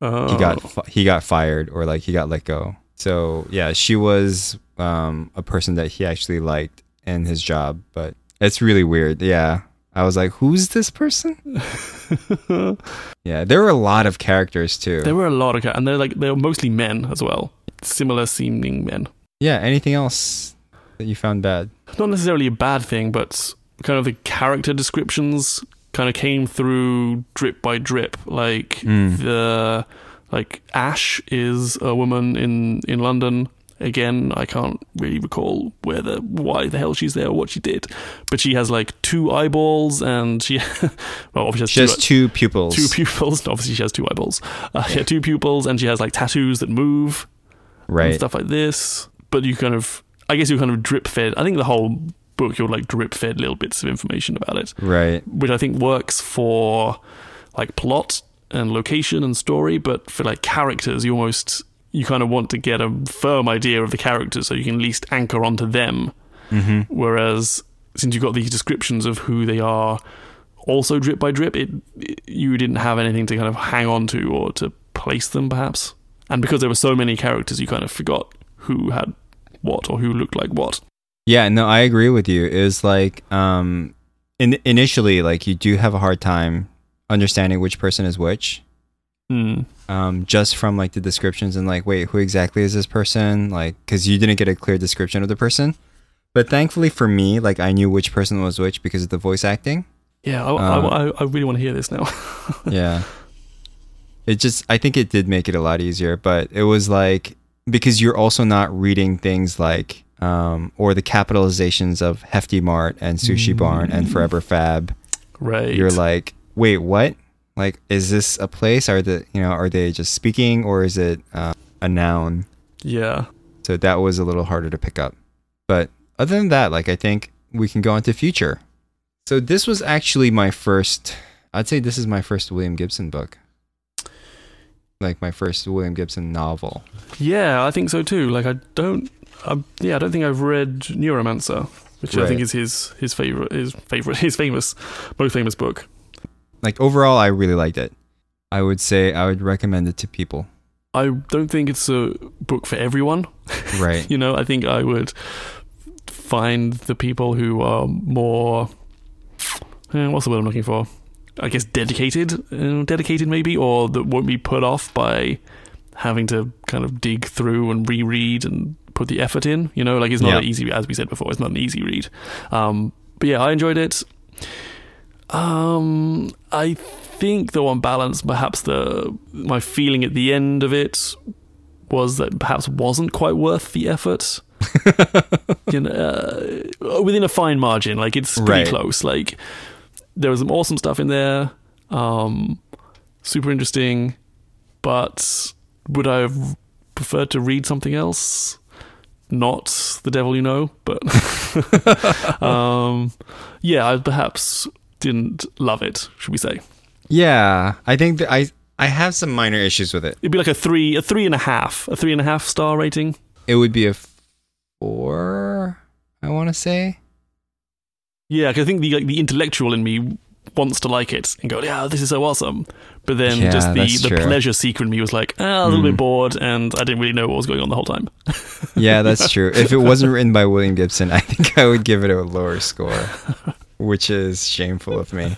oh. he got fi- he got fired or like he got let go. So yeah, she was um, a person that he actually liked in his job, but it's really weird. Yeah, I was like, who's this person? Yeah, there were a lot of characters too. there were a lot of characters, and they're like they're mostly men as well, similar seeming men. yeah, anything else that you found bad? not necessarily a bad thing, but kind of the character descriptions kind of came through drip by drip. Like Mm. the like Ash is a woman in in London. Again, I can't really recall where the why the hell she's there or what she did, but she has like two eyeballs and she well obviously She has has two, two pupils. two pupils. Obviously, she has two eyeballs. Uh, yeah, two pupils, and she has like tattoos that move and right. stuff like this. But you kind of, I guess you kind of drip fed. I think the whole book you're like drip fed little bits of information about it, Right. which I think works for like plot and location and story. But for like characters, you almost you kind of want to get a firm idea of the characters so you can at least anchor onto them. Mm-hmm. Whereas since you got these descriptions of who they are, also drip by drip, it, it you didn't have anything to kind of hang on to or to place them perhaps. And because there were so many characters, you kind of forgot who had what or who looked like what. Yeah, no, I agree with you. It was like um in initially like you do have a hard time understanding which person is which. Hmm. Um just from like the descriptions and like wait, who exactly is this person? Like cuz you didn't get a clear description of the person. But thankfully for me, like I knew which person was which because of the voice acting. Yeah, I, Um, I, I, I really want to hear this now. yeah. It just I think it did make it a lot easier, but it was like because you're also not reading things like um or the capitalizations of Hefty Mart and Sushi Barn and Forever Fab. right. You're like, "Wait, what? Like is this a place? Are the, you know, are they just speaking or is it uh, a noun?" yeah. So that was a little harder to pick up. But other than that, like I think we can go into future. So this was actually my first I'd say this is my first William Gibson book. Like my first William Gibson novel. Yeah, I think so too. Like I don't, um, yeah, I don't think I've read Neuromancer, which I think is his his favorite, his favorite, his famous, most famous book. Like overall I really liked it. I would say I would recommend it to people. I don't think it's a book for everyone. Right. You know, I think I would find the people who are more, eh, what's the word I'm looking for? I guess dedicated, uh, dedicated maybe, or that won't be put off by having to kind of dig through and reread and put the effort in. You know, like it's not Yeah. an easy, as we said before, it's not an easy read. Um, but yeah, I enjoyed it. Um, I think though on balance, perhaps the my feeling at the end of it was that perhaps wasn't quite worth the effort. you know, uh, within a fine margin, like it's pretty Right. close. Like there was some awesome stuff in there, um, super interesting. But would I have preferred to read something else? Not the devil you know, but um, yeah, I perhaps didn't love it. Should we say? Yeah, I think that I I have some minor issues with it. It'd be like a three, a three and a half, a three and a half star rating. it would be a four. I want to say. Yeah, 'cause I think the like, the intellectual in me wants to like it and go, yeah, this is so awesome. But then Yeah, just the, the true. pleasure seeker in me was like, ah, a little bit Mm. bored, and I didn't really know what was going on the whole time. Yeah, that's true. If it wasn't written by William Gibson, I think I would give it a lower score, which is shameful of me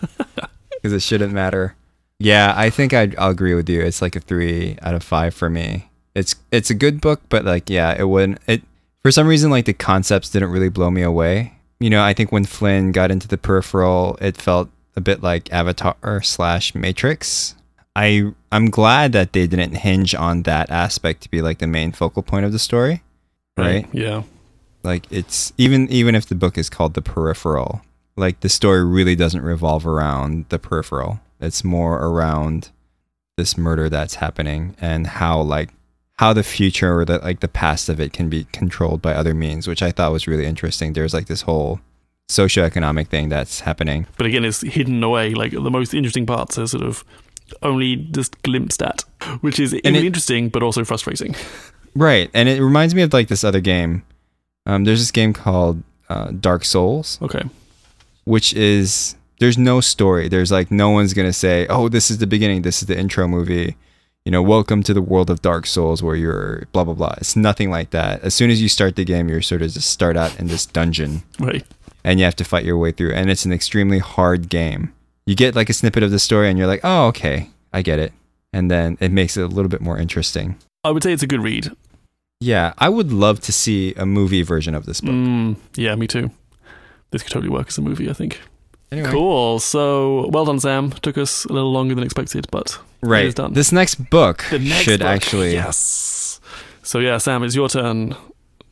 because it shouldn't matter. Yeah, I think I'd, I'll agree with you. It's like a three out of five for me. It's it's a good book, but like yeah, it wouldn't. It for some reason like the concepts didn't really blow me away. You know, I think when Flynn got into the peripheral, it felt a bit like Avatar slash Matrix. I I'm glad that they didn't hinge on that aspect to be like the main focal point of the story right? Yeah. Like it's even even if the book is called The Peripheral, like the story really doesn't revolve around the peripheral. It's more around this murder that's happening and how like how the future or the like the past of it can be controlled by other means, which I thought was really interesting. There's like this whole socioeconomic thing that's happening. But again, it's hidden away. Like the most interesting parts are sort of only just glimpsed at, which is even it- interesting but also frustrating. Right. And it reminds me of like this other game. Um, there's this game called uh, Dark Souls. Okay. which is there's no story. There's like no one's gonna say, "Oh, this is the beginning. This is the intro movie." You know, welcome to the world of Dark Souls, where you're blah blah blah. It's nothing like that. As soon as you start the game, you're sort of just start out in this dungeon, Right. And you have to fight your way through. And it's an extremely hard game. You get like a snippet of the story, and you're like, "Oh, okay, I get it." And then it makes it a little bit more interesting. I would say it's a good read. Yeah, I would love to see a movie version of this book. Mm, yeah, me too. This could totally work as a movie, I think. Anyway. Cool. So, well done, Sam. Took us a little longer than expected, but it Right. is done. This next book next should book. actually Yes. So, yeah, Sam, it's your turn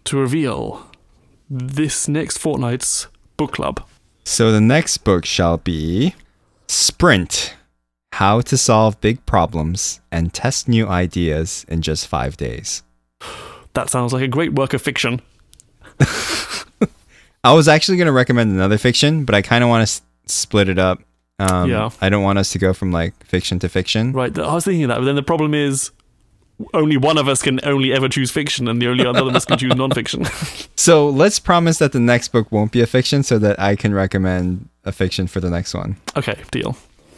to reveal this next fortnight's book club. So the next book shall be Sprint How to Solve Big Problems and Test New Ideas in Just Five Days. That sounds like a great work of fiction. I was actually going to recommend another fiction, but I kind of want to s- split it up. Um, Yeah. I don't want us to go from like fiction to fiction. Right. I was thinking that, but then the problem is only one of us can only ever choose fiction, and the only other of us can choose non-fiction. So let's promise that the next book won't be a fiction so that I can recommend a fiction for the next one. okay, deal.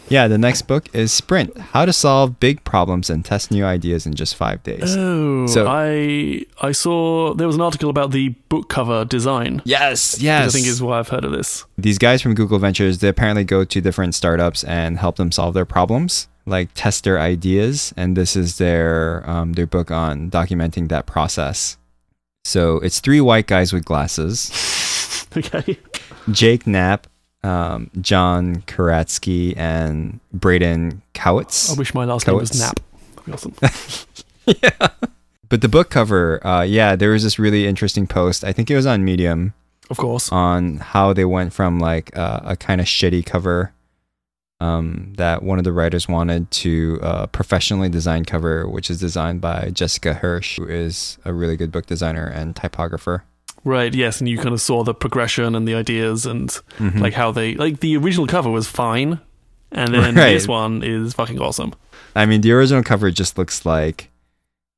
Yeah, the next book is Sprint How to Solve Big Problems and Test New Ideas in Just Five Days. Oh, So- I I saw there was an article about the book cover design. yes, yes. I think is why I've heard of this. these guys from Google Ventures, they apparently go to different startups and help them solve their problems, like test their ideas. And this is their um, their book on documenting that process. So it's three white guys with glasses: Okay. Jake Knapp, um, John Karatsky, and Braden Kowitz. I wish my last name was Coates. Nap. That'd be awesome. yeah. But the book cover, uh, yeah, there was this really interesting post. I think it was on Medium. Of course. on how they went from like uh, a kind of shitty cover um, that one of the writers wanted to a professionally design cover, which is designed by Jessica Hirsch, who is a really good book designer and typographer. Right. Yes, and you kind of saw the progression and the ideas and Mhm. like how they like the original cover was fine, and then Right. this one is fucking awesome. I mean, the original cover just looks like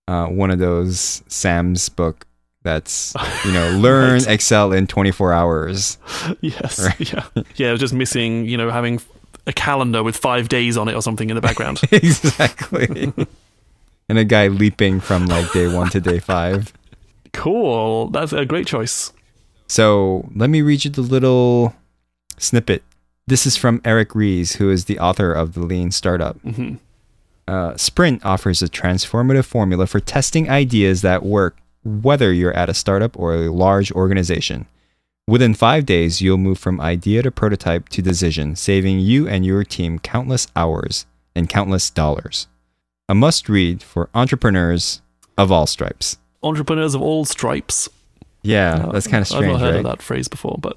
uh, one of those Sam's book that's you know learn Right. Excel in 24 hours. yes. Right. Yeah. Yeah. It was just missing, you know, having a calendar with five days on it or something in the background. exactly. and a guy leaping from like day one to day five. cool. That's a great choice. So let me read you the little snippet. This is from Eric Ries, who is the author of The Lean Startup. hmm Uh, Sprint offers a transformative formula for testing ideas that work, whether you're at a startup or a large organization. Within five days, you'll move from idea to prototype to decision, saving you and your team countless hours and countless dollars. A must read for entrepreneurs of all stripes. Entrepreneurs of all stripes. Yeah, Uh, that's kind of strange. I've not heard right? of that phrase before, but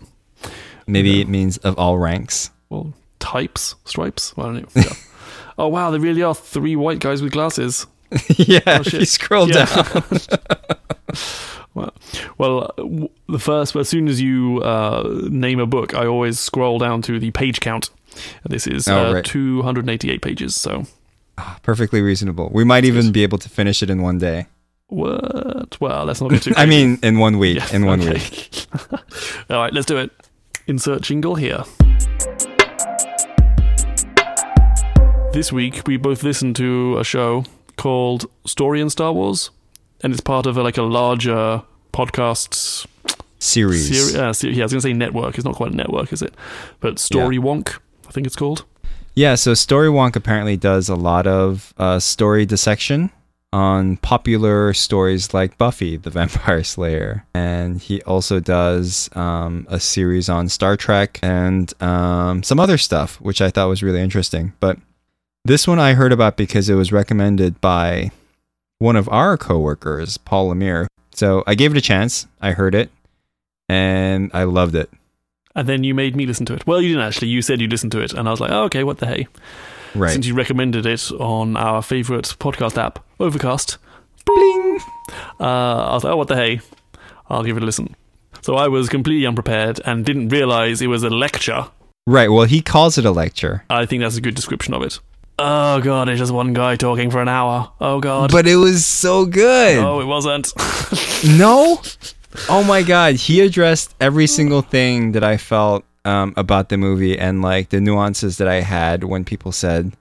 Maybe it means of all ranks. well, types, stripes. Well, I don't know. Yeah. oh wow, there really are three white guys with glasses. yeah, Oh, if you scroll Yeah. down. well, well, uh, w- the first, as soon as you uh, name a book, I always scroll down to the page count. This is Oh, uh, right. 288 pages. So Perfectly reasonable. We might even be able to finish it in one day. What? Well, let's not get too. I mean, in one week. Yeah, in one okay. week. All right, let's do it. Insert jingle here. This week, we both listened to a show called Story in Star Wars, and it's part of a, like a larger podcast Series. series. Uh, se- yeah, I was going to say network. It's not quite a network, is it? But Story Wonk, I think it's called. Yeah, so Story Wonk apparently does a lot of uh, story dissection on popular stories like Buffy the Vampire Slayer. And he also does um, a series on Star Trek and um, some other stuff, which I thought was really interesting. But this one I heard about because it was recommended by one of our coworkers, Paul Lemire. So I gave it a chance. I heard it and I loved it. And then you made me listen to it. Well, you didn't actually. You said you listened to it, and I was like, oh, okay, what the hey? Right. Since you recommended it on our favorite podcast app, Overcast, Bling! uh, I was like, oh, what the hey? I'll give it a listen. So I was completely unprepared and didn't realize it was a lecture. Right. Well, he calls it a lecture. I think that's a good description of it. Oh god, it's just one guy talking for an hour. Oh god. But it was so good. no, it wasn't. No? Oh my god, he addressed every single thing that I felt um, about the movie and like the nuances that I had when people said,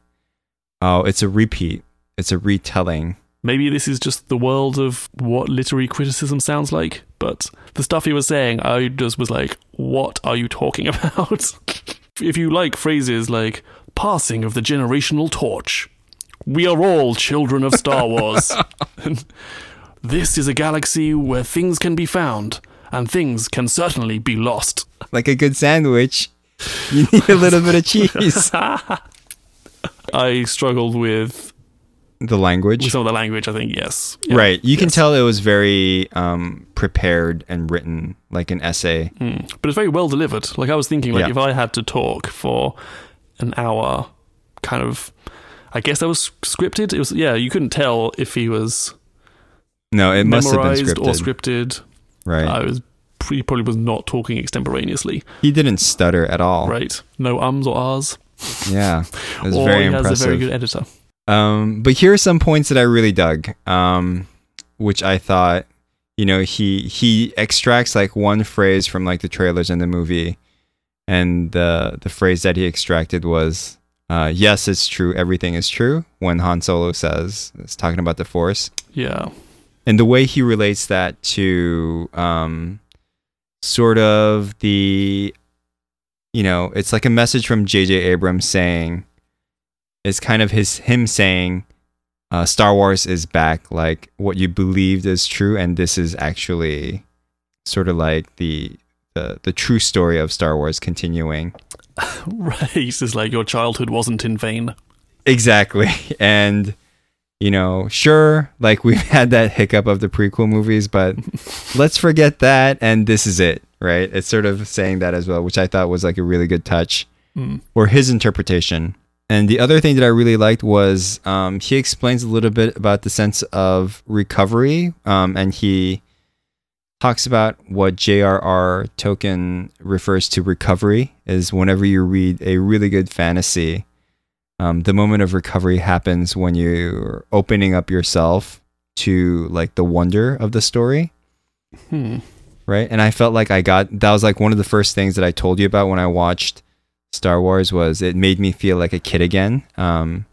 "Oh, it's a repeat. It's a retelling." Maybe this is just the world of what literary criticism sounds like, but the stuff he was saying, I just was like, what are you talking about? if you like phrases like passing of the generational torch, we are all children of Star Wars. this is a galaxy where things can be found and things can certainly be lost. Like a good sandwich, you need a little bit of cheese. I struggled with, the with language. some of the language, I think, yes. Yeah. Right. You can tell it was very um, prepared and written like an essay. Mm. But it's very well delivered. Like I was thinking, like Yeah. if I had to talk for an hour, kind of, I guess that was scripted. It was yeah. You couldn't tell if he was No, it must have been memorized scripted. or scripted. right. I was he probably was not talking extemporaneously. he didn't stutter at all. Right? No ums or ahs. Yeah. It was or very he impressive. has a very good editor. Um, but here are some points that I really dug, um, which I thought, you know, he he extracts like one phrase from like the trailers in the movie, and the the phrase that he extracted was, uh, "Yes, it's true. Everything is true." When Han Solo says, "It's talking about the Force," Yeah. and the way he relates that to, um, sort of the, you know, it's like a message from J.J. Abrams saying it's kind of his him saying uh, Star Wars is back, like what you believed is true, and this is actually sort of like the the the true story of Star Wars continuing. Right. It's like your childhood wasn't in vain. Exactly, and you know, sure, like we've had that hiccup of the prequel movies, but let's forget that, and this is it, right? It's sort of saying that as well, which I thought was like a really good touch. Mm. or his interpretation. And the other thing that I really liked was um, he explains a little bit about the sense of recovery, um, and he talks about what J.R.R. Tolkien refers to recovery is whenever you read a really good fantasy, um, the moment of recovery happens when you're opening up yourself to like the wonder of the story Hmm. right? And I felt like I got that was like one of the first things that I told you about when I watched Star Wars was it made me feel like a kid again. Um,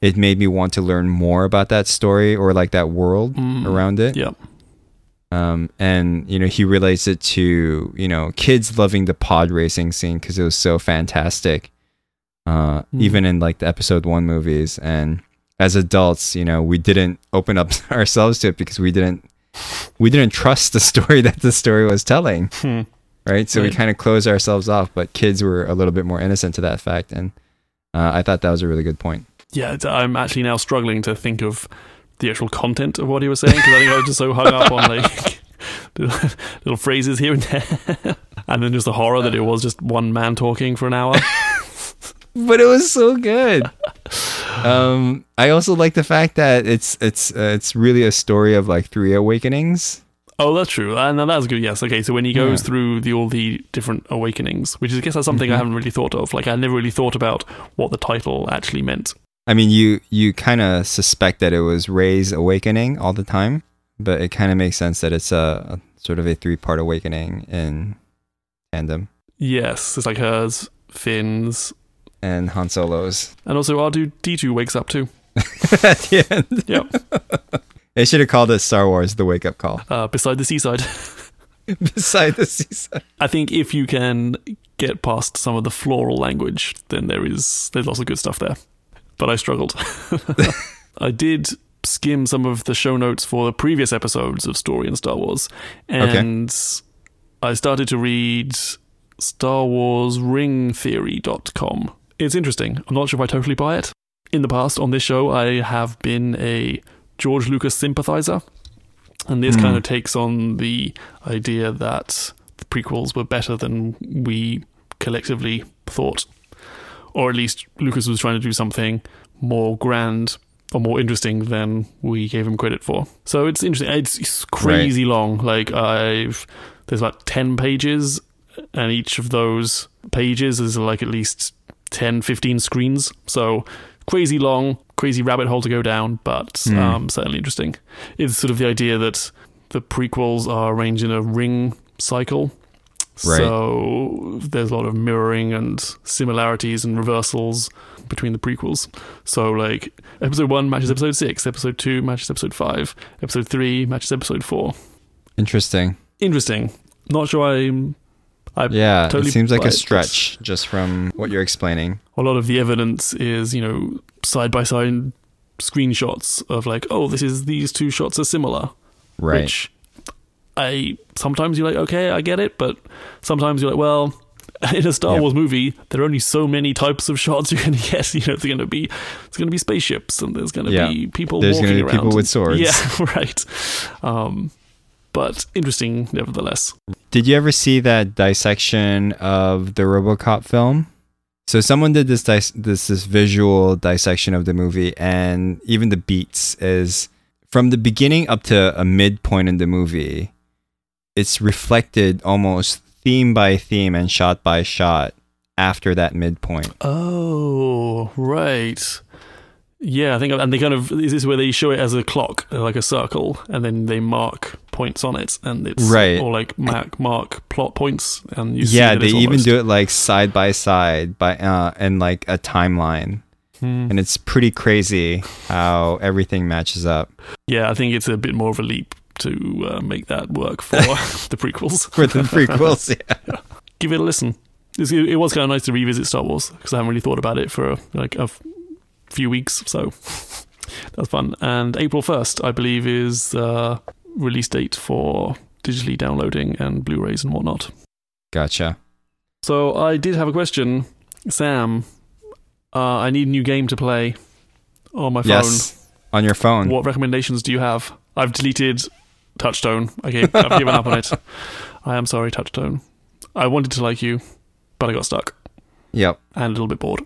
it made me want to learn more about that story or like that world Mm. around it. Yeah. Um, and you know he relates it to you know kids loving the pod racing scene because it was so fantastic. Uh, Mm. even in like the episode one movies and as adults, you know, we didn't open up ourselves to it because we didn't we didn't trust the story that the story was telling, Hmm. right? So we kind of closed ourselves off, but kids were a little bit more innocent to that fact, and uh, I thought that was a really good point. Yeah, I'm actually now struggling to think of the actual content of what he was saying because I think I was just so hung up on like little, phrases here and there, and then just the horror that it was just one man talking for an hour. But it was so good. um, I also like the fact that it's it's uh, it's really a story of like three awakenings. Oh, that's true. And that's good. Yes. Okay. So when he goes Yeah. through the all the different awakenings, which is I guess that's something I Mhm. haven't really thought of. Like I never really thought about what the title actually meant. I mean, you you kind of suspect that it was Rey's awakening all the time, but it kind of makes sense that it's a, a sort of a three part awakening in tandem. Yes, it's like hers, Finn's, And Han Solo's and also R2 D2 wakes up too. at the end. Yep, They should have called it Star Wars: The Wake Up Call. uh, beside the seaside. Beside the seaside. I think if you can get past some of the floral language, then there is there's lots of good stuff there. But I struggled. I did skim some of the show notes for the previous episodes of Story in Star Wars, and I started to read Star Wars Ring Theory.com. It's interesting. I'm not sure if I totally buy it. In the past, on this show, I have been a George Lucas sympathizer. And this Hmm. kind of takes on the idea that the prequels were better than we collectively thought. Or at least Lucas was trying to do something more grand or more interesting than we gave him credit for. So it's interesting. It's, it's crazy long. Like I've there's about 10 pages and each of those pages is like at least 10 15 screens. So crazy long, crazy rabbit hole to go down, but Hmm. um, certainly interesting. It's sort of the idea that the prequels are arranged in a ring cycle. Right. So there's a lot of mirroring and similarities and reversals between the prequels. So like episode 1 matches episode 6, episode 2 matches episode 5, episode 3 matches episode 4. Interesting. Interesting. Not sure I'm Yeah, totally it seems like a it, stretch just from what you're explaining. a lot of the evidence is, you know, side by side screenshots of like, oh, this is these two shots are similar. Right. Which I sometimes you're like, okay, I get it, but sometimes you're like, well, in a Star. Wars movie, there are only so many types of shots you're gonna get. You know, there's gonna be it's gonna be spaceships and there's gonna Yeah. be people There's walking be around. people with swords. Yeah, right. Um, but interesting nevertheless. Did you ever see that dissection of the RoboCop film? So someone did this dis- this this visual dissection of the movie, and even the beats is from the beginning up to a midpoint in the movie. It's reflected almost theme by theme and shot by shot after that midpoint. Oh, right. Yeah, I think, and they kind of this is where they show it as a clock, like a circle, and then they mark points on it, and it's Right. or like mark mark plot points, and you yeah, they even do it like side by side by uh and like a timeline. Hmm. And it's pretty crazy how everything matches up. Yeah, I think it's a bit more of a leap to uh, make that work for the prequels. For the prequels, yeah. Give it a listen. It's, it was kind of nice to revisit Star Wars because I haven't really thought about it for like a f- few weeks, so that's fun. And April first, I believe, is uh, release date for digitally downloading and Blu-rays and whatnot. Gotcha. So I did have a question, Sam. Uh, I need a new game to play on my phone. Yes. On your phone. What recommendations do you have? I've deleted TouchTone. I gave, I've given up on it. I am sorry, TouchTone. I wanted to like you, but I got stuck Yep. and a little bit bored.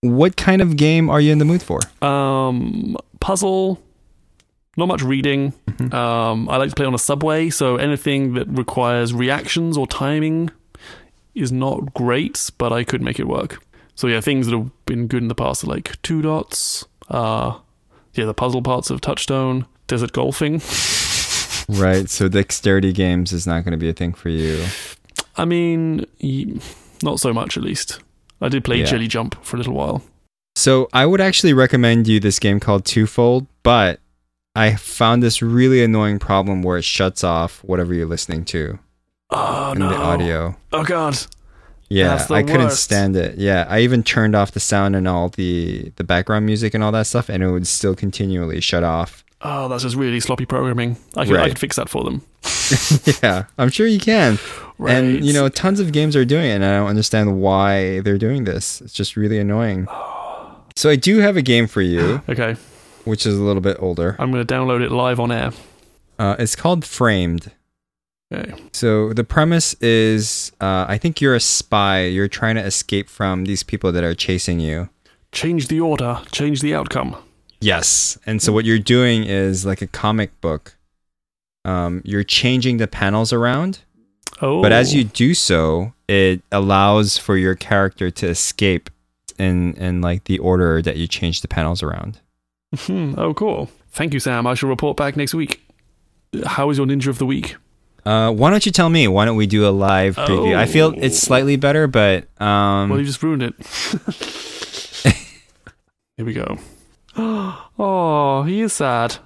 What kind of game are you in the mood for? Um, puzzle. Not much reading. Mhm. Um, I like to play on a subway, so anything that requires reactions or timing is not great, but I could make it work. So yeah, things that have been good in the past are like two dots. Uh, yeah, the puzzle parts of TouchTone, desert golfing. Right. So dexterity games is not going to be a thing for you. I mean, not so much at least. I did play Yeah. Jelly Jump for a little while. So I would actually recommend you this game called Twofold, but I found this really annoying problem where it shuts off whatever you're listening to Oh in no! the audio. Oh god! Yeah, I couldn't stand it. Yeah, I even turned off the sound and all the the background music and all that stuff, and it would still continually shut off. Oh, that's just really sloppy programming. I could, I could fix that for them. yeah, I'm sure you can. Right. And you know, tons of games are doing it, and I don't understand why they're doing this. It's just really annoying. So I do have a game for you, Okay, which is a little bit older. I'm going to download it live on air. Uh, it's called Framed. Okay. So the premise is, uh, I think you're a spy. You're trying to escape from these people that are chasing you. Change the order, change the outcome. Yes. And so what you're doing is like a comic book. Um, you're changing the panels around, Oh, but as you do so, it allows for your character to escape in in like the order that you change the panels around. Hmm, oh, cool. Thank you, Sam. I shall report back next week. How was your Ninja of the Week? Uh, why don't you tell me? Why don't we do a live preview? I feel it's Oh. slightly better, but um, Well, you just ruined it. Here we go. Oh, he is sad.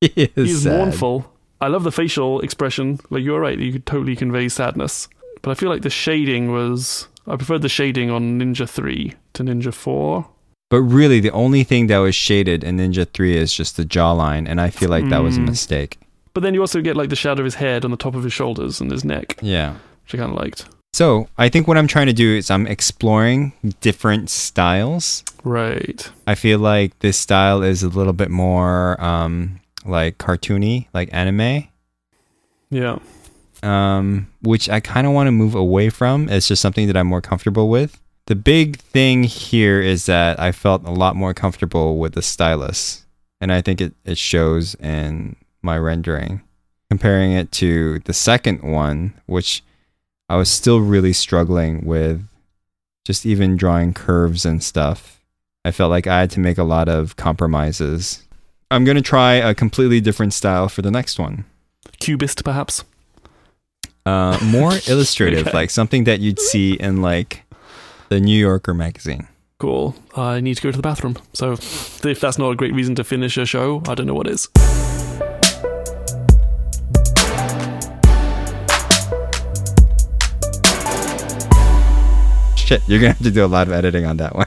he is He is sad. mournful. I love the facial expression. Like you're right, you could totally convey sadness. But I feel like the shading was. I preferred the shading on Ninja Three to Ninja Four. But really, the only thing that was shaded in Ninja 3 is just the jawline, and I feel like that was a Mm. mistake. But then you also get like the shadow of his head on the top of his shoulders and his neck, Yeah. which I kind of liked. So I think what I'm trying to do is I'm exploring different styles. Right. I feel like this style is a little bit more um, like cartoony, like anime, Yeah. um, which I kind of want to move away from. It's just something that I'm more comfortable with. The big thing here is that I felt a lot more comfortable with the stylus, and I think it, it shows in my rendering. Comparing it to the second one, which I was still really struggling with just even drawing curves and stuff. I felt like I had to make a lot of compromises. I'm going to try a completely different style for the next one. Cubist, perhaps. Uh, more illustrative, Okay. like something that you'd see in like the New Yorker magazine. Cool. I need to go to the bathroom. So if that's not a great reason to finish a show, I don't know what is. Shit, you're to have to do a lot of editing on that one.